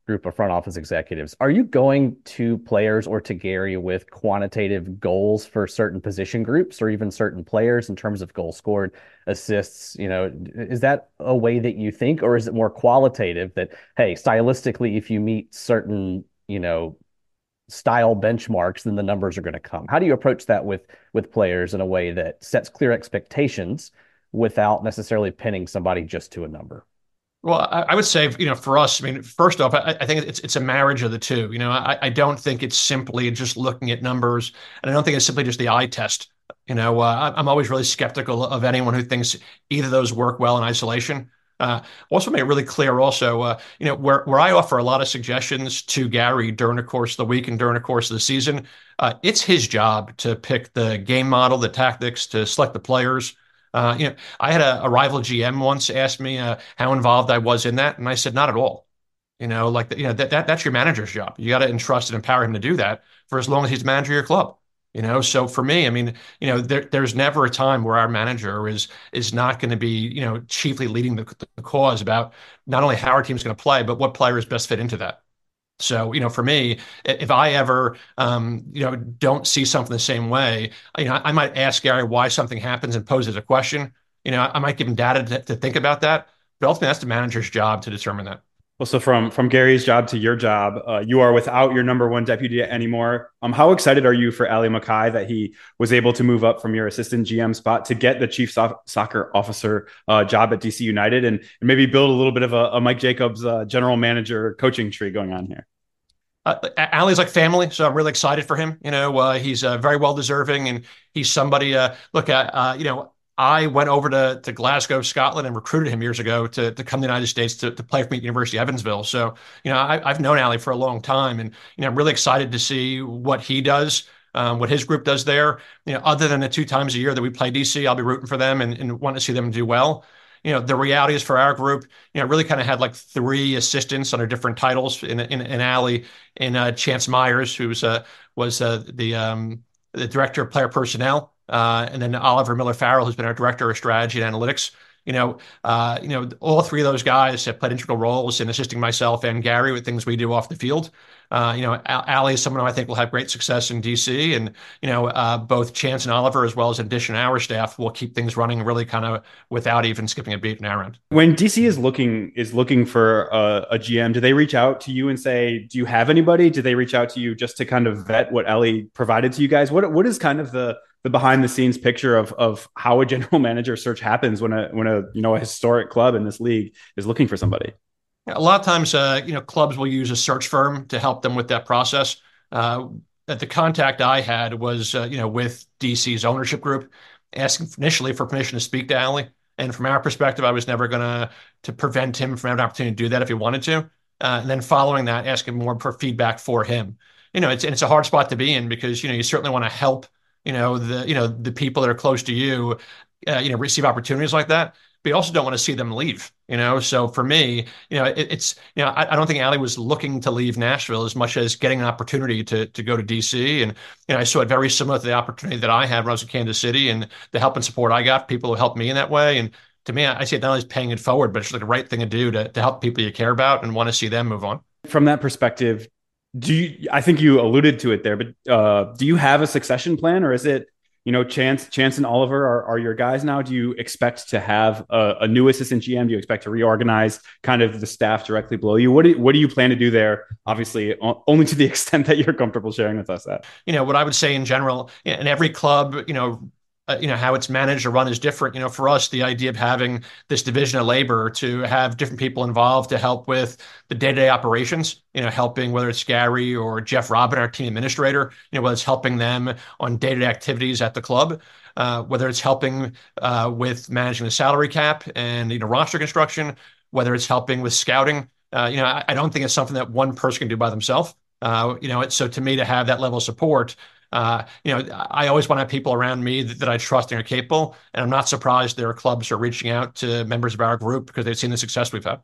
group of front office executives. Are you going to players or to Gary with quantitative goals for certain position groups or even certain players in terms of goal scored, assists? You know, is that a way that you think, or is it more qualitative that, hey, stylistically, if you meet certain, you know, style benchmarks, then the numbers are going to come? How do you approach that with with players in a way that sets clear expectations without necessarily pinning somebody just to a number? Well, I, I, would say, you know, for us, I mean, first off, I, I, think it's it's a marriage of the two. You know, I, I don't think it's simply just looking at numbers, and I don't think it's simply just the eye test. You know, uh, I'm always really skeptical of anyone who thinks either of those work well in isolation. Uh, also, make it really clear. Also, uh, you know, where where I offer a lot of suggestions to Gary during the course of the week and during the course of the season, uh, it's his job to pick the game model, the tactics, to select the players. Uh, you know, I had a, a, rival GM once ask me uh, how involved I was in that, and I said not at all. You know, like the, you know that, that that's your manager's job. You got to entrust and empower him to do that for as long as he's the manager of your club. You know, so for me, I mean, you know, there, there's never a time where our manager is is not going to be, you know, chiefly leading the, the cause about not only how our team's going to play, but what players best fit into that. So, you know, for me, if I ever, um, you know, don't see something the same way, you know, I might ask Gary why something happens and pose it a question. You know, I might give him data to, to think about that, but ultimately that's the manager's job to determine that. Well, so from from Gary's job to your job, uh, you are without your number one deputy anymore. Um, how excited are you for Ally Mackay that he was able to move up from your assistant GM spot to get the chief so- soccer officer uh, job at DC United and, and, maybe build a little bit of a, a Mike Jacobs uh, general manager coaching tree going on here? Uh, Ally's like family, so I'm really excited for him. You know, uh, he's uh, very well deserving, and he's somebody. Uh, look, at uh, you know, I went over to, to Glasgow, Scotland, and recruited him years ago to, to come to the United States to, to play for me at University of Evansville. So, you know, I, have known Ally for a long time, and you know, I'm really excited to see what he does, um, what his group does there. You know, other than the two times a year that we play DC, I'll be rooting for them and, and want to see them do well. You know, the reality is for our group, you know, really kind of had like three assistants under different titles in in, in Ally, in uh, Chance Myers, who was uh, was uh, the um, the director of player personnel uh, and then Oliver Miller Farrell, who's been our director of strategy and analytics. You know, uh, you know, all three of those guys have played integral roles in assisting myself and Gary with things we do off the field. Uh, you know, Ally is someone who I think will have great success in DC, and you know, uh, both Chance and Oliver, as well as in addition our staff, will keep things running really kind of without even skipping a beat our end. When DC is looking is looking for a, a, GM, do they reach out to you and say, "Do you have anybody?" Do they reach out to you just to kind of vet what Ally provided to you guys? What what is kind of the the behind the scenes picture of of how a general [LAUGHS] manager search happens when a when a you know a historic club in this league is looking for somebody. A lot of times, uh, you know, clubs will use a search firm to help them with that process. Uh, the contact I had was, uh, you know, with DC's ownership group, asking initially for permission to speak to Ally. And from our perspective, I was never going to to prevent him from having an opportunity to do that if he wanted to. Uh, and then following that, asking more for feedback for him. You know, it's it's a hard spot to be in because you know you certainly want to help you know the you know the people that are close to you uh, you know receive opportunities like that but you also don't want to see them leave you know? So for me you know it, it's you know I, I, don't think Ally was looking to leave Nashville as much as getting an opportunity to to go to DC and you know I saw it very similar to the opportunity that I had when I was in Kansas City and the help and support I got people who helped me in that way. And to me, I see it not only as paying it forward, but it's like the right thing to do to, to help people you care about and want to see them move on. From that perspective, do you, I think you alluded to it there, but uh, do you have a succession plan or is it, you know, Chance, Chance and Oliver are, are your guys now? Do you expect to have a, a, new assistant GM? Do you expect to reorganize kind of the staff directly below you? What do, what do you plan to do there? Obviously, only to the [LAUGHS] extent that you're comfortable sharing with us that. You know, what I would say in general, in every club, you know, uh, you know how it's managed or run is different. You know, for us, the idea of having this division of labor to have different people involved to help with the day-to-day operations. You know, helping whether it's Gary or Jeff Robin, our team administrator. You know, whether it's helping them on day-to-day activities at the club, uh, whether it's helping uh, with managing the salary cap and you know roster construction, whether it's helping with scouting. Uh, you know, I, I, don't think it's something that one person can do by themselves. Uh, you know, so to me, to have that level of support uh, you know, I always want to have people around me that, that, I trust and are capable. And I'm not surprised there are clubs are reaching out to members of our group because they've seen the success we've had.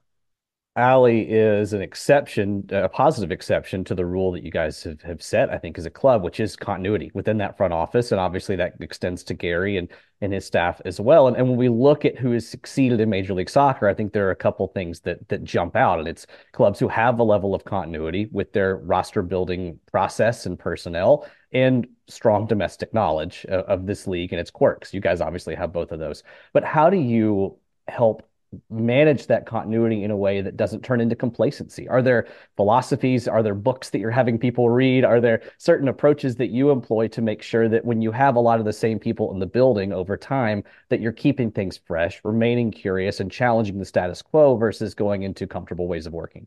Ally is an exception, a positive exception to the rule that you guys have, have set, I think, as a club, which is continuity within that front office. And obviously that extends to Gary and, and his staff as well. And, and when we look at who has succeeded in Major League Soccer, I think there are a couple things that that jump out. And it's clubs who have a level of continuity with their roster building process and personnel and strong domestic knowledge of, of this league and its quirks. You guys obviously have both of those. But how do you help manage that continuity in a way that doesn't turn into complacency? Are there philosophies? Are there books that you're having people read? Are there certain approaches that you employ to make sure that when you have a lot of the same people in the building over time, that you're keeping things fresh, remaining curious, and challenging the status quo versus going into comfortable ways of working?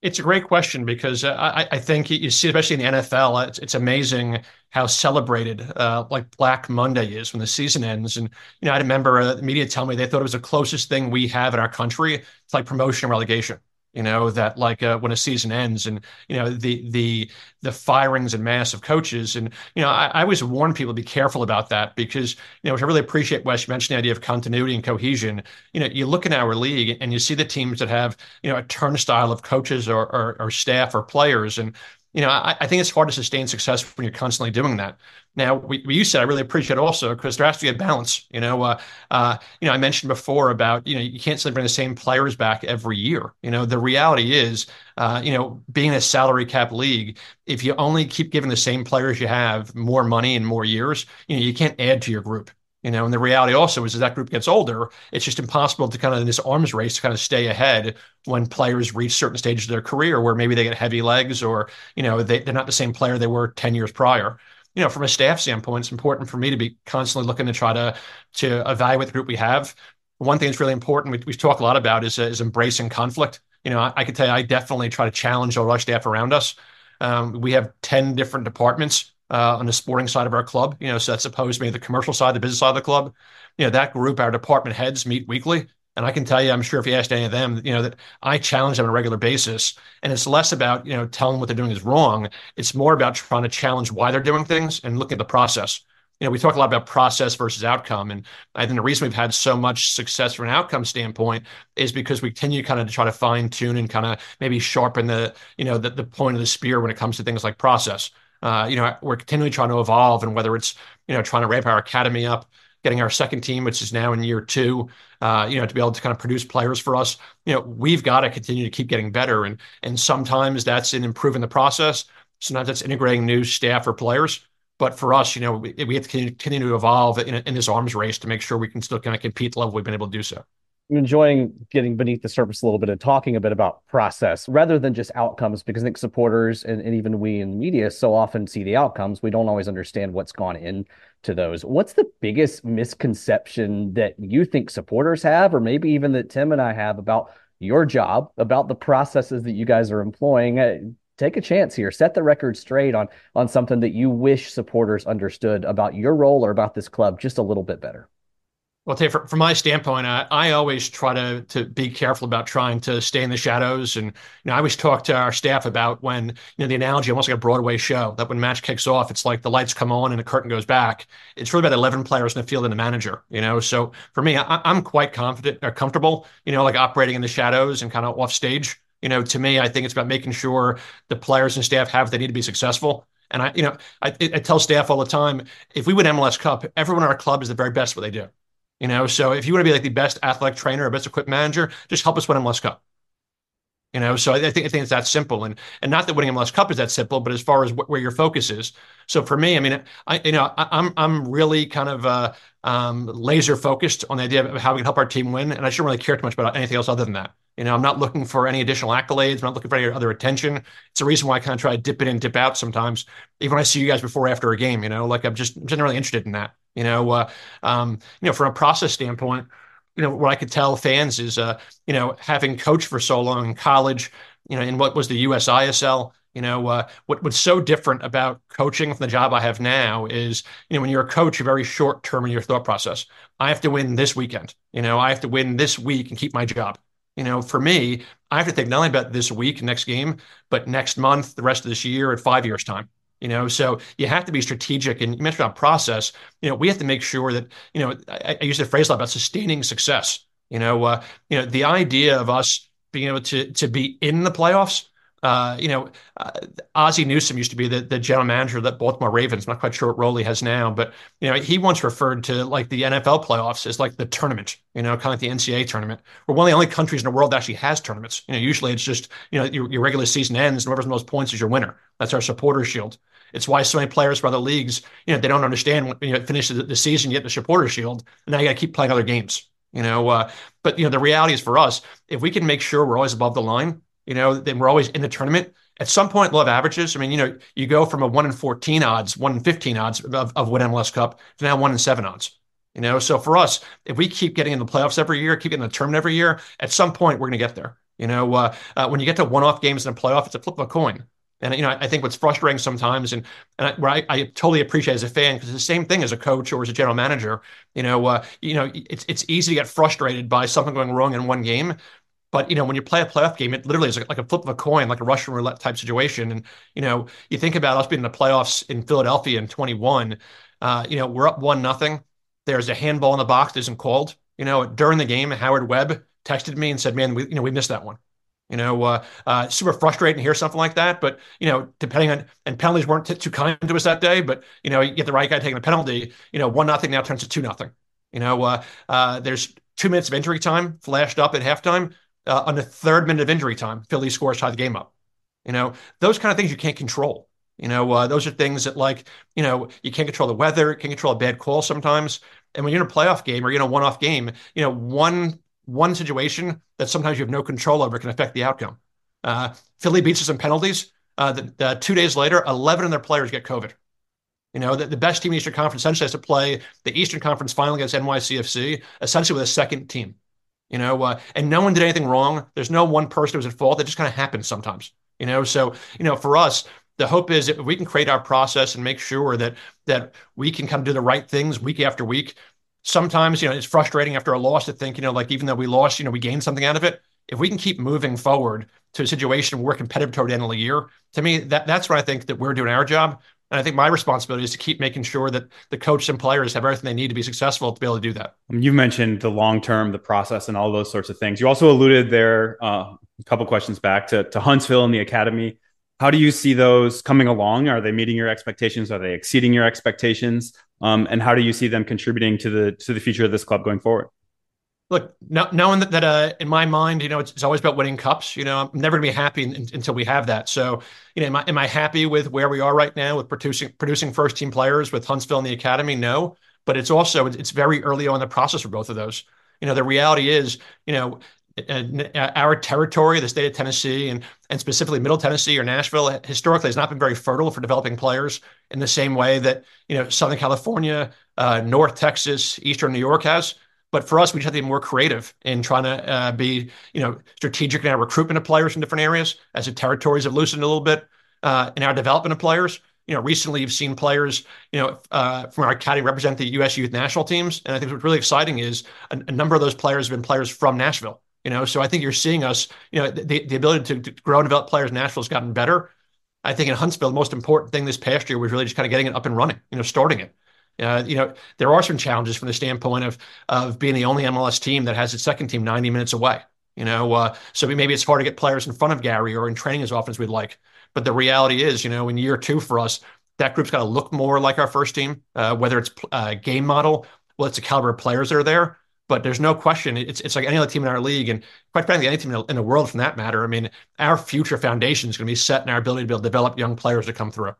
It's a great question because uh, I, I, think you see, especially in the NFL, it's, it's amazing how celebrated uh, like Black Monday is when the season ends. And you know, I remember uh, the media tell me they thought it was the closest thing we have in our country. It's like promotion and relegation you know that like uh, when a season ends and you know the the the firings and mass of coaches. And you know I, I, always warn people to be careful about that because you know which I really appreciate Wes mentioned the idea of continuity and cohesion. You know you look in our league and you see the teams that have you know a turnstile of coaches or, or, or staff or players. And you know, I, I, think it's hard to sustain success when you're constantly doing that. Now, we, you said I really appreciate also because there has to be a balance. You know, uh, uh, you know, I mentioned before about you know you can't simply bring the same players back every year. You know, the reality is, uh, you know, being a salary cap league, if you only keep giving the same players you have more money in more years, you know, you can't add to your group. You know, and the reality also is as that group gets older, it's just impossible to kind of in this arms race to kind of stay ahead when players reach certain stages of their career where maybe they get heavy legs or, you know, they, they're not the same player they were 10 years prior. You know, from a staff standpoint, it's important for me to be constantly looking to try to to evaluate the group we have. One thing that's really important we, we talk a lot about is, uh, is embracing conflict. You know, I, I can tell you, I definitely try to challenge all our staff around us. Um, we have 10 different departments uh, on the sporting side of our club. You know, so that's opposed to maybe the commercial side, the business side of the club. You know, that group, our department heads meet weekly. And I can tell you, I'm sure if you asked any of them, you know, that I challenge them on a regular basis. And it's less about, you know, telling what they're doing is wrong. It's more about trying to challenge why they're doing things and look at the process. You know, we talk a lot about process versus outcome. And I think the reason we've had so much success from an outcome standpoint is because we continue kind of to try to fine tune and kind of maybe sharpen the, you know, the, the point of the spear when it comes to things like process. Uh, you know, we're continually trying to evolve, and whether it's you know trying to ramp our academy up, getting our second team, which is now in year two, uh, you know, to be able to kind of produce players for us, you know, we've got to continue to keep getting better, and and sometimes that's in improving the process. Sometimes that's integrating new staff or players. But for us, you know, we, we have to continue to evolve in, in this arms race to make sure we can still kind of compete the level we've been able to do so enjoying getting beneath the surface a little bit and talking a bit about process rather than just outcomes because I think supporters and, and even we in the media so often see the outcomes. We don't always understand what's gone into those. What's the biggest misconception that you think supporters have, or maybe even that Tim and I have about your job, about the processes that you guys are employing? Uh, take a chance here. Set the record straight on on something that you wish supporters understood about your role or about this club just a little bit better. Well, Tay, from, my standpoint, I, I always try to to be careful about trying to stay in the shadows. And you know, I always talk to our staff about when you know the analogy almost like a Broadway show that when match kicks off, it's like the lights come on and the curtain goes back. It's really about eleven players in the field and the manager. You know, so for me, I, I'm quite confident or comfortable. You know, like operating in the shadows and kind of off stage. You know, to me, I think it's about making sure the players and staff have what they need to be successful. And I, you know, I, I tell staff all the time, if we win MLS Cup, everyone in our club is the very best what they do You know, so if you want to be like the best athletic trainer or best equipment manager, just help us win MLS Cup. You know, so I think I think it's that simple, and and not that winning MLS Cup is that simple, but as far as wh- where your focus is. So for me, I mean, I you know I, am I'm, I'm really kind of uh, um, laser focused on the idea of how we can help our team win, and I shouldn't really care too much about anything else other than that. You know, I'm not looking for any additional accolades. I'm not looking for any other attention. It's a reason why I kind of try to dip in and dip out sometimes, even when I see you guys before after a game. You know, like I'm just generally interested in that. You know, uh, um, you know, from a process standpoint you know, what I could tell fans is, uh, you know, having coached for so long in college, you know, in what was the USISL, you know, uh, what what's so different about coaching from the job I have now is, you know, when you're a coach, you're very short term in your thought process. I have to win this weekend. You know, I have to win this week and keep my job. You know, for me, I have to think not only about this week, next game, but next month, the rest of this year, at five years' time you know so you have to be strategic and you mentioned about process you know we have to make sure that you know i, I use the phrase a lot about sustaining success you know uh, you know the idea of us being able to to be in the playoffs uh, you know, uh, Ozzie Newsome used to be the, the general manager of the Baltimore Ravens. I'm not quite sure what role he has now, but you know, he once referred to like the NFL playoffs as like the tournament. You know, kind of like the NCAA tournament. We're one of the only countries in the world that actually has tournaments. You know, usually it's just you know your, your regular season ends, and whoever's the most points is your winner. That's our supporter shield. It's why so many players from other leagues, you know, they don't understand when you know, finish the, season, you get the supporter shield, and now you got to keep playing other games. You know, uh, but you know the reality is for us, if we can make sure we're always above the line, you know, then we're always in the tournament. At some point, we'll averages. I mean, you know, you go from a one in fourteen odds, one in fifteen odds of, of win MLS Cup to now one in seven odds. You know, so for us, if we keep getting in the playoffs every year, keep getting the tournament every year, at some point we're going to get there. You know, uh, uh, when you get to one-off games in a playoff, it's a flip of a coin. And you know, I think what's frustrating sometimes, and and I, where I, I totally appreciate as a fan, because it's the same thing as a coach or as a general manager. You know, uh, you know, it's it's easy to get frustrated by something going wrong in one game, but you know, when you play a playoff game, it literally is like, like a flip of a coin, like a Russian roulette type situation. And you know, you think about us being in the playoffs in Philadelphia in 21. Uh, you know, we're up one nothing. There's a handball in the box that isn't called. You know, during the game, Howard Webb texted me and said, "Man, we you know we missed that one." You know, uh, uh, super frustrating to hear something like that. But you know, depending on and penalties weren't t- too kind to us that day. But you know, you get the right guy taking a penalty. You know, one nothing now turns to two nothing. You know, uh, uh, there's two minutes of injury time flashed up at halftime. Uh, on the third minute of injury time, Philly scores tie the game up. You know, those kind of things you can't control. You know, uh, those are things that like you know you can't control the weather, can't control a bad call sometimes. And when you're in a playoff game or you're in a one-off game, you know, one one situation that sometimes you have no control over can affect the outcome. Uh, Philly beats us in penalties. Uh, the, the, two days later, 11 of their players get COVID. You know, the, the best team in the Eastern Conference essentially has to play the Eastern Conference final against NYCFC, essentially with a second team. You know, uh, and no one did anything wrong. There's no one person who was at fault. It just kind of happens sometimes. You know, so you know, for us, the hope is if we can create our process and make sure that that we can of do the right things week after week, sometimes, you know, it's frustrating after a loss to think, you know, like even though we lost, you know, we gained something out of it. If we can keep moving forward to a situation where we're competitive toward the end of the year, to me, that that's what I think that we're doing our job. And I think my responsibility is to keep making sure that the coach and players have everything they need to be successful to be able to do that. You mentioned the long term, the process, and all those sorts of things. You also alluded there uh, a couple questions back to, to Huntsville and the academy. How do you see those coming along? Are they meeting your expectations? Are they exceeding your expectations? Um, and how do you see them contributing to the to the future of this club going forward? Look, knowing that, that uh, in my mind, you know, it's, it's, always about winning cups. You know, I'm never going to be happy in, until we have that. So, you know, am I, am I happy with where we are right now with producing producing first team players with Huntsville and the academy? No, but it's also it's very early on in the process for both of those. You know, the reality is, you know, our territory, the state of Tennessee, and and specifically Middle Tennessee or Nashville, historically has not been very fertile for developing players in the same way that you know Southern California, uh, North Texas, Eastern New York has. But for us, we just have to be more creative in trying to uh, be you know strategic in our recruitment of players in different areas as the territories have loosened a little bit uh, in our development of players. You know, recently you've seen players, you know, uh, from our academy represent the U.S. youth national teams, and I think what's really exciting is a, a number of those players have been players from Nashville. You know, so I think you're seeing us, you know, the, the ability to, to grow and develop players in Nashville has gotten better. I think in Huntsville, the most important thing this past year was really just kind of getting it up and running, you know, starting it. Uh, you know, there are some challenges from the standpoint of of being the only MLS team that has its second team 90 minutes away. You know, uh, so maybe it's hard to get players in front of Gary or in training as often as we'd like. But the reality is, you know, in year two for us, that group's got to look more like our first team, uh, whether it's uh, game model, well, it's the caliber of players that are there. But there's no question. It's it's like any other team in our league, and quite frankly, any team in the world, from that matter. I mean, our future foundation is going to be set in our ability to be able to develop young players to come through.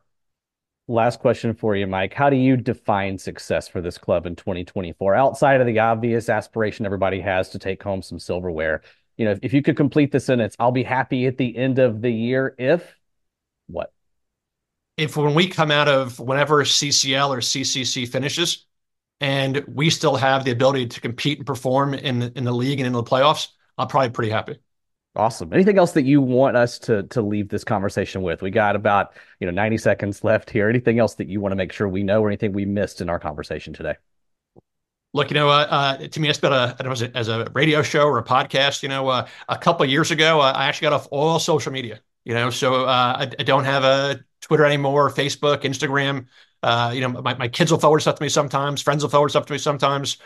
Last question for you, Mike. How do you define success for this club in 2024 outside of the obvious aspiration everybody has to take home some silverware? You know, if, if you could complete the sentence, I'll be happy at the end of the year if what? If when we come out of whenever CCL or CCC finishes and we still have the ability to compete and perform in in the league and in the playoffs, I'm probably pretty happy. Awesome. Anything else that you want us to to leave this conversation with? We got about you know 90 seconds left here. Anything else that you want to make sure we know, or anything we missed in our conversation today? Look, you know, uh, uh, to me, it's been a, a, as a radio show or a podcast. You know, uh, a couple years ago, uh, I actually got off all social media. You know, so uh, I, I, don't have a Twitter anymore, Facebook, Instagram. Uh, you know, my, my kids will forward stuff to me sometimes. Friends will forward stuff to me sometimes.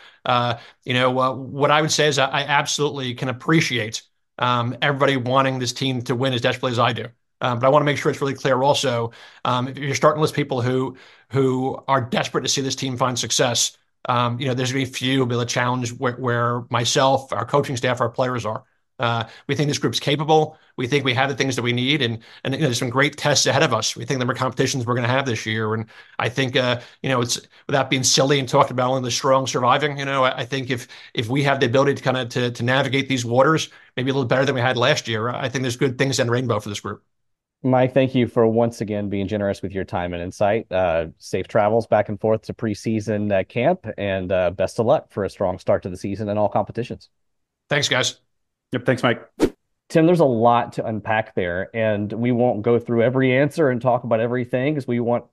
you know, what I would say is I, I absolutely can appreciate um, everybody wanting this team to win as desperately as I do. Um, but I want to make sure it's really clear also. Um, if you're starting to list people who who are desperate to see this team find success, um, you know, there's going to be few who'll be able to challenge where, where myself, our coaching staff, our players are. Uh, we think this group's capable. We think we have the things that we need, and and you know, there's some great tests ahead of us. We think there are competitions we're going to have this year, and I think uh, you know it's without being silly and talking about only the strong surviving. You know, I, I think if if we have the ability to kind of to, to navigate these waters, maybe a little better than we had last year, I think there's good things in rainbow for this group. Mike, thank you for once again being generous with your time and insight. Uh, safe travels back and forth to preseason camp, and uh, best of luck for a strong start to the season in all competitions. Thanks, guys. Yep. Thanks, Mike. Tim, there's a lot to unpack there, and we won't go through every answer and talk about everything because we want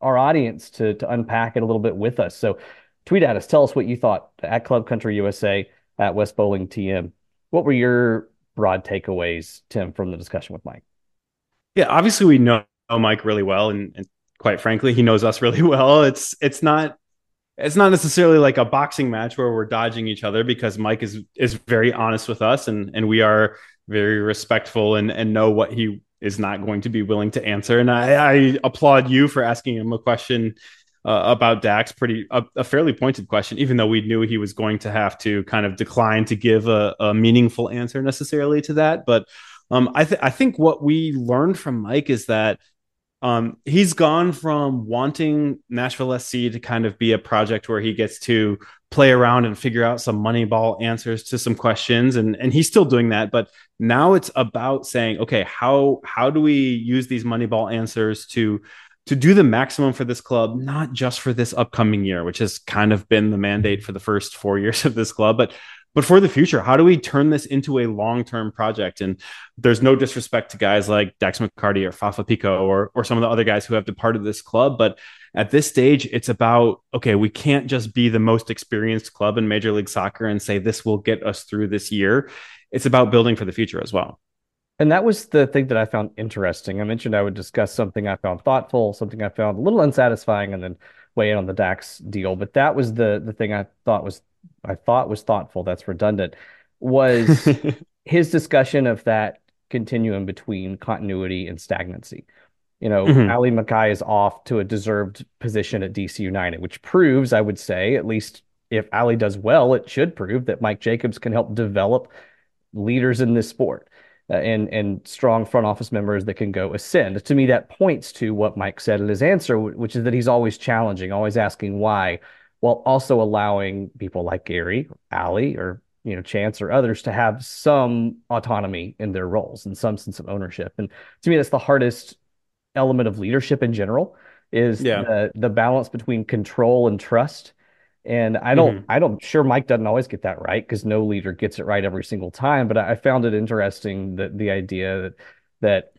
our audience to to unpack it a little bit with us. So, tweet at us. Tell us what you thought at Club Country USA at West Bowling TM. What were your broad takeaways, Tim, from the discussion with Mike? Yeah, obviously we know Mike really well, and, and quite frankly, he knows us really [LAUGHS] well. It's it's not it's not necessarily like a boxing match where we're dodging each other because Mike is is very honest with us and and we are very respectful and and know what he is not going to be willing to answer. And I, I applaud you for asking him a question uh, about Dax, pretty a, a, fairly pointed question, even though we knew he was going to have to kind of decline to give a, a meaningful answer necessarily to that. But um, I, th- I think what we learned from Mike is that um, he's gone from wanting Nashville SC to kind of be a project where he gets to play around and figure out some moneyball answers to some questions, and and he's still doing that. But now it's about saying, okay, how how do we use these moneyball answers to to do the maximum for this club, not just for this upcoming year, which has kind of been the mandate for the first four [LAUGHS] years of this club, but but for the future, how do we turn this into a long term project? And there's no disrespect to guys like Dax McCarty or Fafà Picault or, or some of the other guys who have departed this club. But at this stage, it's about okay, we can't just be the most experienced club in Major League Soccer and say this will get us through this year. It's about building for the future as well. And that was the thing that I found interesting. I mentioned I would discuss something I found thoughtful, something I found a little unsatisfying, and then weigh in on the Dax deal. But that was the the thing I thought was I thought was thoughtful, that's redundant, was [LAUGHS] his discussion of that continuum between continuity and stagnancy. You know, mm-hmm. Ally Mackay is off to a deserved position at DC United, which proves, I would say, at least if Ally does well, it should prove that Mike Jacobs can help develop leaders in this sport. Uh, and and strong front office members that can go ascend. To me, that points to what Mike said in his answer, which is that he's always challenging, always asking why, while also allowing people like Gary, Ally, or you know Chance or others to have some autonomy in their roles and some sense of ownership. And to me, that's the hardest element of leadership in general is yeah. the the balance between control and trust. And I don't, mm-hmm. I don't, sure Mike doesn't always get that right because no leader gets it right every single time. But I found it interesting that the idea that that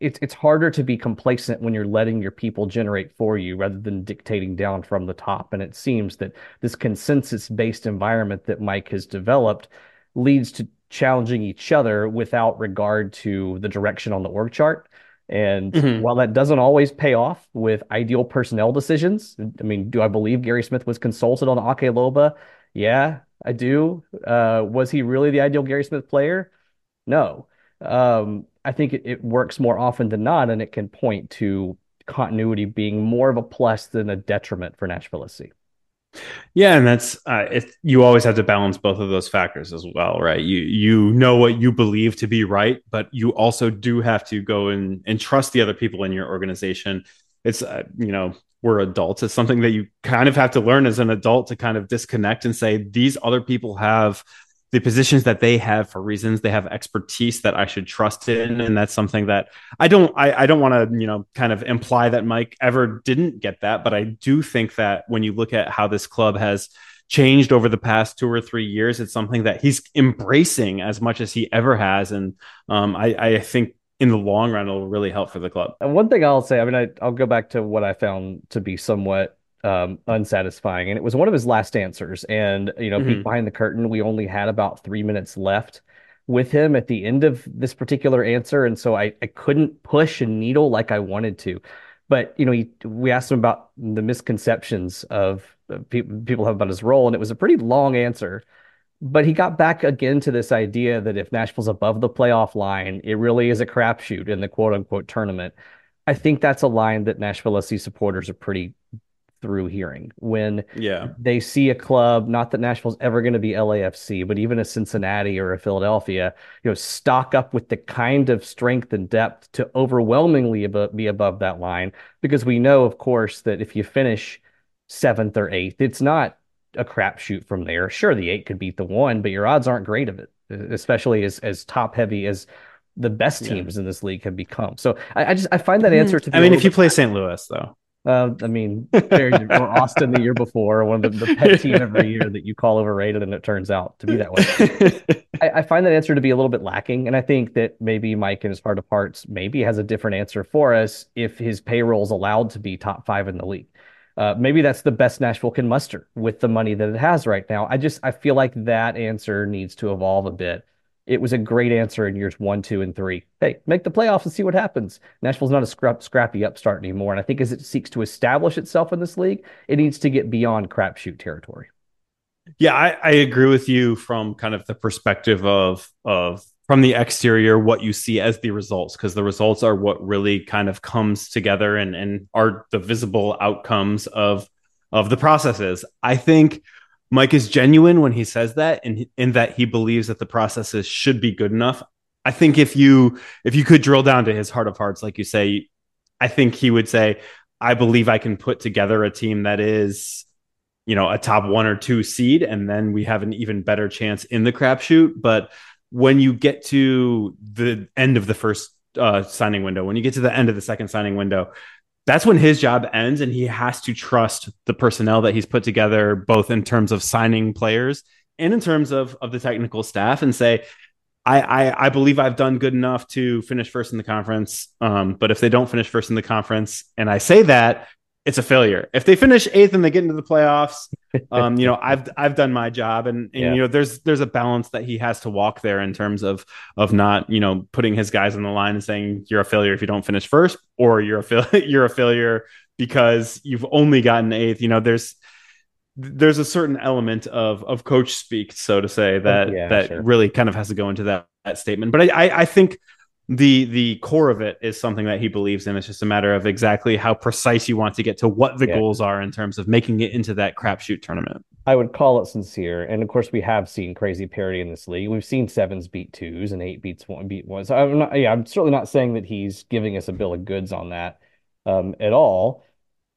it's it's harder to be complacent when you're letting your people generate for you rather than dictating down from the top. And it seems that this consensus based environment that Mike has developed leads to challenging each other without regard to the direction on the org chart. And mm-hmm. while that doesn't always pay off with ideal personnel decisions, I mean, do I believe Gary Smith was consulted on Ake Loba? Yeah, I do. Uh, was he really the ideal Gary Smith player? No. Um, I think it, it works more often than not, and it can point to continuity being more of a plus than a detriment for Nashville SC. Yeah, and that's uh, it, you always have to balance both of those factors as well, right? You you know what you believe to be right, but you also do have to go and and trust the other people in your organization. It's uh, you know we're adults. It's something that you kind of have to learn as an adult to kind of disconnect and say these other people have the positions that they have for reasons they have expertise that I should trust in, and that's something that I don't I, I don't want to you know kind of imply that Mike ever didn't get that, but I do think that when you look at how this club has changed over the past two or three years, it's something that he's embracing as much as he ever has, and um, I, I think in the long run it'll really help for the club. And one thing I'll say, I mean, I, I'll go back to what I found to be somewhat um, unsatisfying. And it was one of his last answers. And, you know, mm-hmm. behind the curtain, we only had about three minutes left with him at the end of this particular answer. And so I, I couldn't push a needle like I wanted to. But, you know, he, we asked him about the misconceptions of uh, people, people have about his role. And it was a pretty long answer. But he got back again to this idea that if Nashville's above the playoff line, it really is a crapshoot in the quote unquote tournament. I think that's a line that Nashville SC supporters are pretty through hearing when yeah they see a club not that nashville's ever going to be lafc but even a cincinnati or a philadelphia you know stock up with the kind of strength and depth to overwhelmingly be above that line because we know of course that if you finish seventh or eighth it's not a crapshoot from there sure the eight could beat the one but your odds aren't great of it especially as as top heavy as the best teams yeah. in this league have become. So I, I, just I find that mm-hmm. answer to. I mean, if you play St. Louis, though, uh, I mean, or Austin the year before, one of the, the pet team every year that you call overrated, and it turns out to be that way. [LAUGHS] I, I, find that answer to be a little bit lacking, and I think that maybe Mike in his heart of hearts maybe has a different answer for us if his payroll is allowed to be top five in the league. Uh, maybe that's the best Nashville can muster with the money that it has right now. I just I feel like that answer needs to evolve a bit it was a great answer in years one, two, and three. Hey, make the playoffs and see what happens. Nashville's not a scrap, scrappy upstart anymore. And I think as it seeks to establish itself in this league, it needs to get beyond crapshoot territory. Yeah, I, I agree with you from kind of the perspective of of from the exterior what you see as the results because the results are what really kind of comes together and and are the visible outcomes of of the processes. I think Mike is genuine when he says that, and in that he believes that the processes should be good enough. I think if you if you could drill down to his heart of hearts, like you say, I think he would say, "I believe I can put together a team that is, you know, a top one or two seed, and then we have an even better chance in the crapshoot." But when you get to the end of the first uh, signing window, when you get to the end of the second signing window, that's when his job ends and he has to trust the personnel that he's put together both in terms of signing players and in terms of of the technical staff and say I, I, I believe I've done good enough to finish first in the conference. Um, but if they don't finish first in the conference, and I say that, it's a failure. If they finish eighth and they get into the playoffs, um, you know, [LAUGHS] I've I've done my job, and, and yeah. you know, there's there's a balance that he has to walk there in terms of of not you know putting his guys on the line and saying you're a failure if you don't finish first, or you're a fail- [LAUGHS] you're a failure because you've only gotten eighth. You know, there's there's a certain element of of coach speak, so to say, that yeah, that sure. really kind of has to go into that, that statement. But I, I, I think the the core of it is something that he believes in. It's just a matter of exactly how precise you want to get to what the yeah. goals are in terms of making it into that crapshoot tournament. I would call it sincere, and of course we have seen crazy parity in this league. We've seen sevens beat twos and eight beats one beat one. So I'm not, yeah, I'm certainly not saying that he's giving us a bill of goods on that um, at all.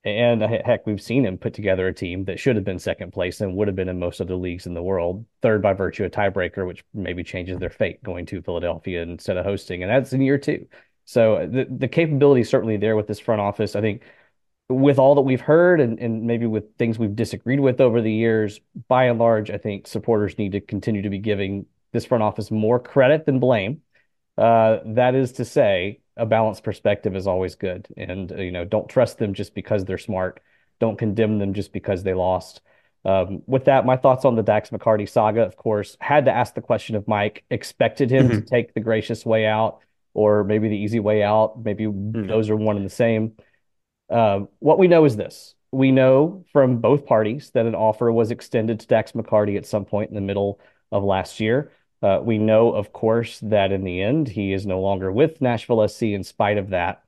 And uh, heck, we've seen him put together a team that should have been second place and would have been in most of the leagues in the world, third by virtue of tiebreaker, which maybe changes their fate going to Philadelphia instead of hosting. And that's in year two. So uh, the, the capability is certainly there with this front office. I think with all that we've heard and, and maybe with things we've disagreed with over the years, by and large, I think supporters need to continue to be giving this front office more credit than blame. Uh, that is to say, a balanced perspective is always good. And, uh, you know, don't trust them just because they're smart. Don't condemn them just because they lost. Um, with that, my thoughts on the Dax McCarty saga, of course, had to ask the question of Mike, expected him mm-hmm. to take the gracious way out or maybe the easy way out. Maybe mm-hmm. those are one and the same. Uh, what we know is this we know from both parties that an offer was extended to Dax McCarty at some point in the middle of last year. Uh, we know, of course, that in the end, he is no longer with Nashville SC in spite of that.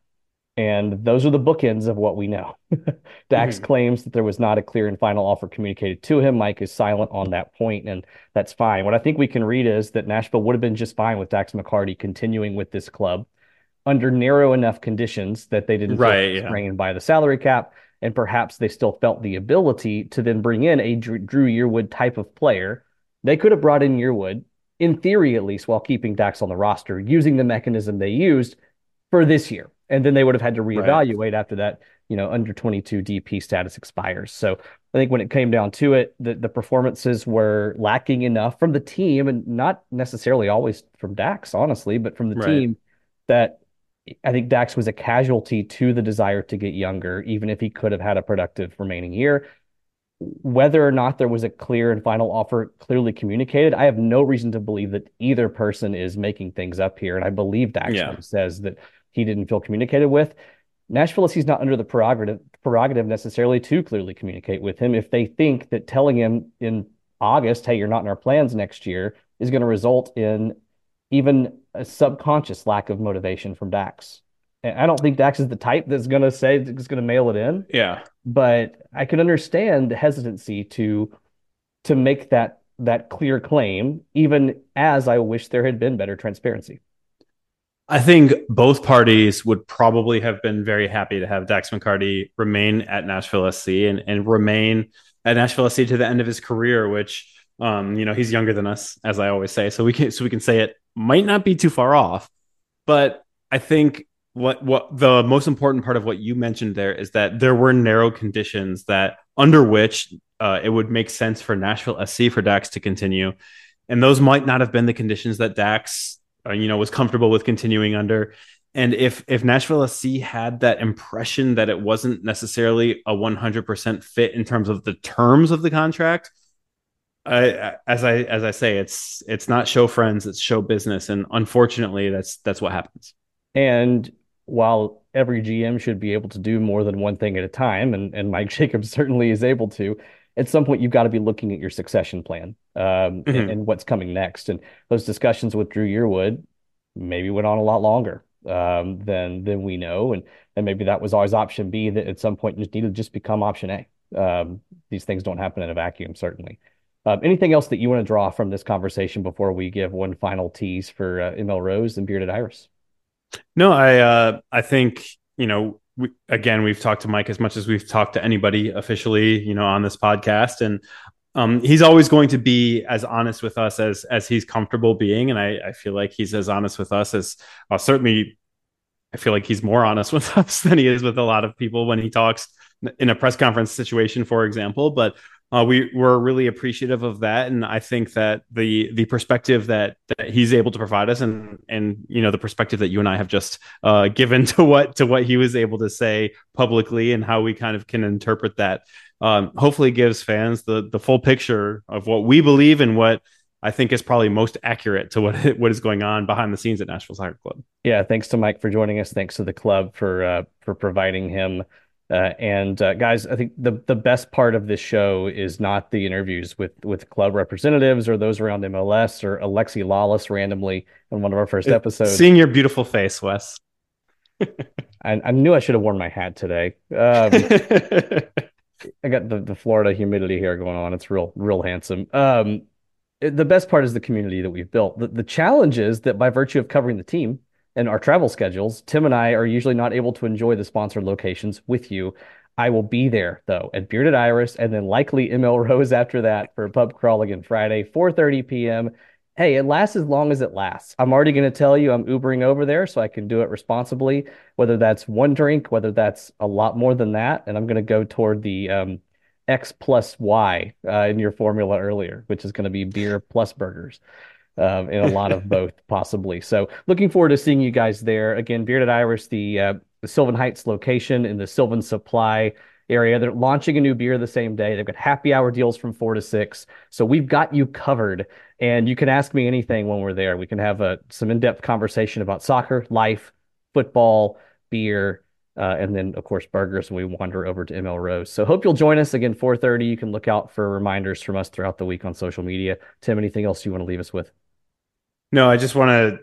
And those are the bookends of what we know. [LAUGHS] Dax mm-hmm. claims that there was not a clear and final offer communicated to him. Mike is silent on that point, and that's fine. What I think we can read is that Nashville would have been just fine with Dax McCarty continuing with this club under narrow enough conditions that they didn't right, feel yeah. by the salary cap, and perhaps they still felt the ability to then bring in a Dru, Dru Yearwood type of player. They could have brought in Yearwood, in theory at least, while keeping Dax on the roster, using the mechanism they used for this year and then they would have had to reevaluate right. after that you know under 22 dp status expires so i think when it came down to it the, the performances were lacking enough from the team and not necessarily always from dax honestly but from the right. team that i think dax was a casualty to the desire to get younger even if he could have had a productive remaining year whether or not there was a clear and final offer clearly communicated, I have no reason to believe that either person is making things up here. And I believe Dax yeah. says that he didn't feel communicated with. Nashville is he's not under the prerogative prerogative necessarily to clearly communicate with him if they think that telling him in August, hey, you're not in our plans next year, is going to result in even a subconscious lack of motivation from Dax. And I don't think Dax is the type that's going to say it's going to mail it in. Yeah. But I can understand the hesitancy to to make that that clear claim, even as I wish there had been better transparency. I think both parties would probably have been very happy to have Dax McCarty remain at Nashville SC and, and remain at Nashville SC to the end of his career, which um, you know, he's younger than us, as I always say. So we can so we can say it might not be too far off. But I think what what the most important part of what you mentioned there is that there were narrow conditions that under which uh, it would make sense for Nashville SC for Dax to continue. And those might not have been the conditions that Dax uh, you know was comfortable with continuing under. And if if Nashville SC had that impression that it wasn't necessarily a 100% fit in terms of the terms of the contract, I, as I as I say, it's it's not show friends, it's show business, and unfortunately, that's that's what happens. And while every GM should be able to do more than one thing at a time, and and Mike [LAUGHS] Jacobs certainly is able to, at some point you've got to be looking at your succession plan um, mm-hmm. and, and, what's coming next. And those discussions with Dru Yearwood maybe went on a lot longer um, than than we know, and and maybe that was always option B that at some point just needed to just become option A. Um, these things don't happen in a vacuum, certainly. Uh, anything else that you want to draw from this conversation before we give one final tease for uh, ML Rose and Bearded Iris? No, I uh, I think you know we, again, we've talked to Mike as much as we've talked to anybody officially, you know, on this podcast, and um, he's always going to be as honest with us as as he's comfortable being, and I, I feel like he's as honest with us as certainly. I feel like he's more honest [LAUGHS] with us than he is with a lot of people when he talks in a press conference situation, for example. But uh, we were really appreciative of that, and I think that the the perspective that, that he's able to provide us, and and you know the perspective that you and I have just uh, given [LAUGHS] to what to what he was able to say publicly, and how we kind of can interpret that, um, hopefully gives fans the the full picture of what we believe and what I think is probably most accurate to what [LAUGHS] what is going on behind the scenes at Nashville Soccer Club. Yeah, thanks to Mike for joining us. Thanks to the club for uh, for providing him uh, and uh, guys, I think the the best part of this show is not the interviews with with club representatives or those around MLS or Alexi Lalas randomly in one of our first episodes. Seeing your beautiful face, Wes. [LAUGHS] I, I, knew I should have worn my hat today. Um, [LAUGHS] I got the, the Florida humidity here going on. It's real real handsome. Um, the best part is the community that we've built. The, the challenge is that by virtue of covering the team, and our travel schedules, Tim and I are usually not able to enjoy the sponsored locations with you. I will be there though at Bearded Iris and then likely ML Rose after that for pub crawl again Friday, 4:30 p.m. Hey, it lasts as long as it lasts. I'm already going to tell you I'm Ubering over there so I can do it responsibly, whether that's one drink, whether that's a lot more than that. And I'm going to go toward the um, X plus Y uh, in your formula earlier, which is going to be beer plus burgers um, in a lot of [LAUGHS] both, possibly. So, looking forward to seeing you guys there. Again, Bearded Iris, the, uh, the Sylvan Heights location in the Sylvan Supply area. They're launching a new beer the same day. They've got happy hour deals from four to six. So, we've got you covered. And you can ask me anything when we're there. We can have a, some in depth conversation about soccer, life, football, beer. Uh, and then of course burgers and we wander over to ML Rose. So hope you'll join us again 4:30. You can look out for reminders from us throughout the week on social media. Tim, anything else you want to leave us with? No, I just want to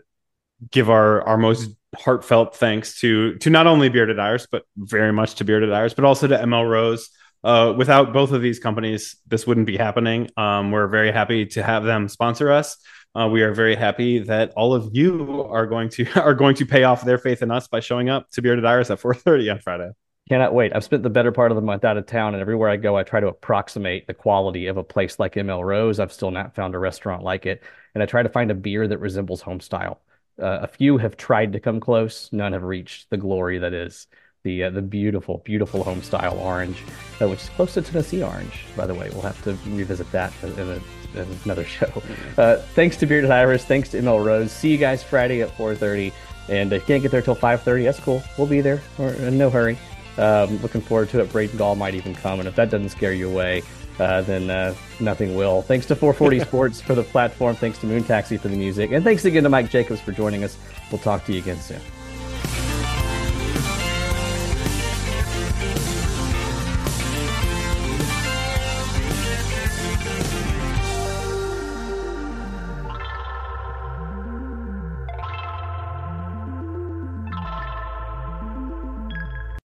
give our our most heartfelt thanks to to not only Bearded Iris, but very much to Bearded Iris, but also to ML Rose. Uh, without both of these companies, this wouldn't be happening. Um, we're very happy to have them sponsor us. Uh, we are very happy that all of you are going to [LAUGHS] are going to pay off their faith in us by showing up to Bearded Iris at [LAUGHS] 4:30 on Friday. Cannot wait. I've spent the better part of the month out of town, and everywhere I go, I try to approximate the quality of a place like ML Rose. I've still not found a restaurant like it, and I try to find a beer that resembles home style. Uh, a few have tried to come close. None have reached the glory that is the uh, the beautiful, beautiful home style orange, uh, which is close to Tennessee orange. By the way, we'll have to revisit that in, a, in another [LAUGHS] show. Uh, thanks to Bearded Iris. Thanks to ML Rose. See you guys Friday at 4:30. And if you can't get there till 5:30, that's cool. We'll be there. We're in no hurry. Um, looking forward to it. Braden Gall might even come, and if that doesn't scare you away, uh, then uh, nothing will. Thanks to 440 [LAUGHS] Sports for the platform. Thanks to Moon Taxi for the music, and thanks again to Mike Jacobs for joining us. We'll talk to you again soon.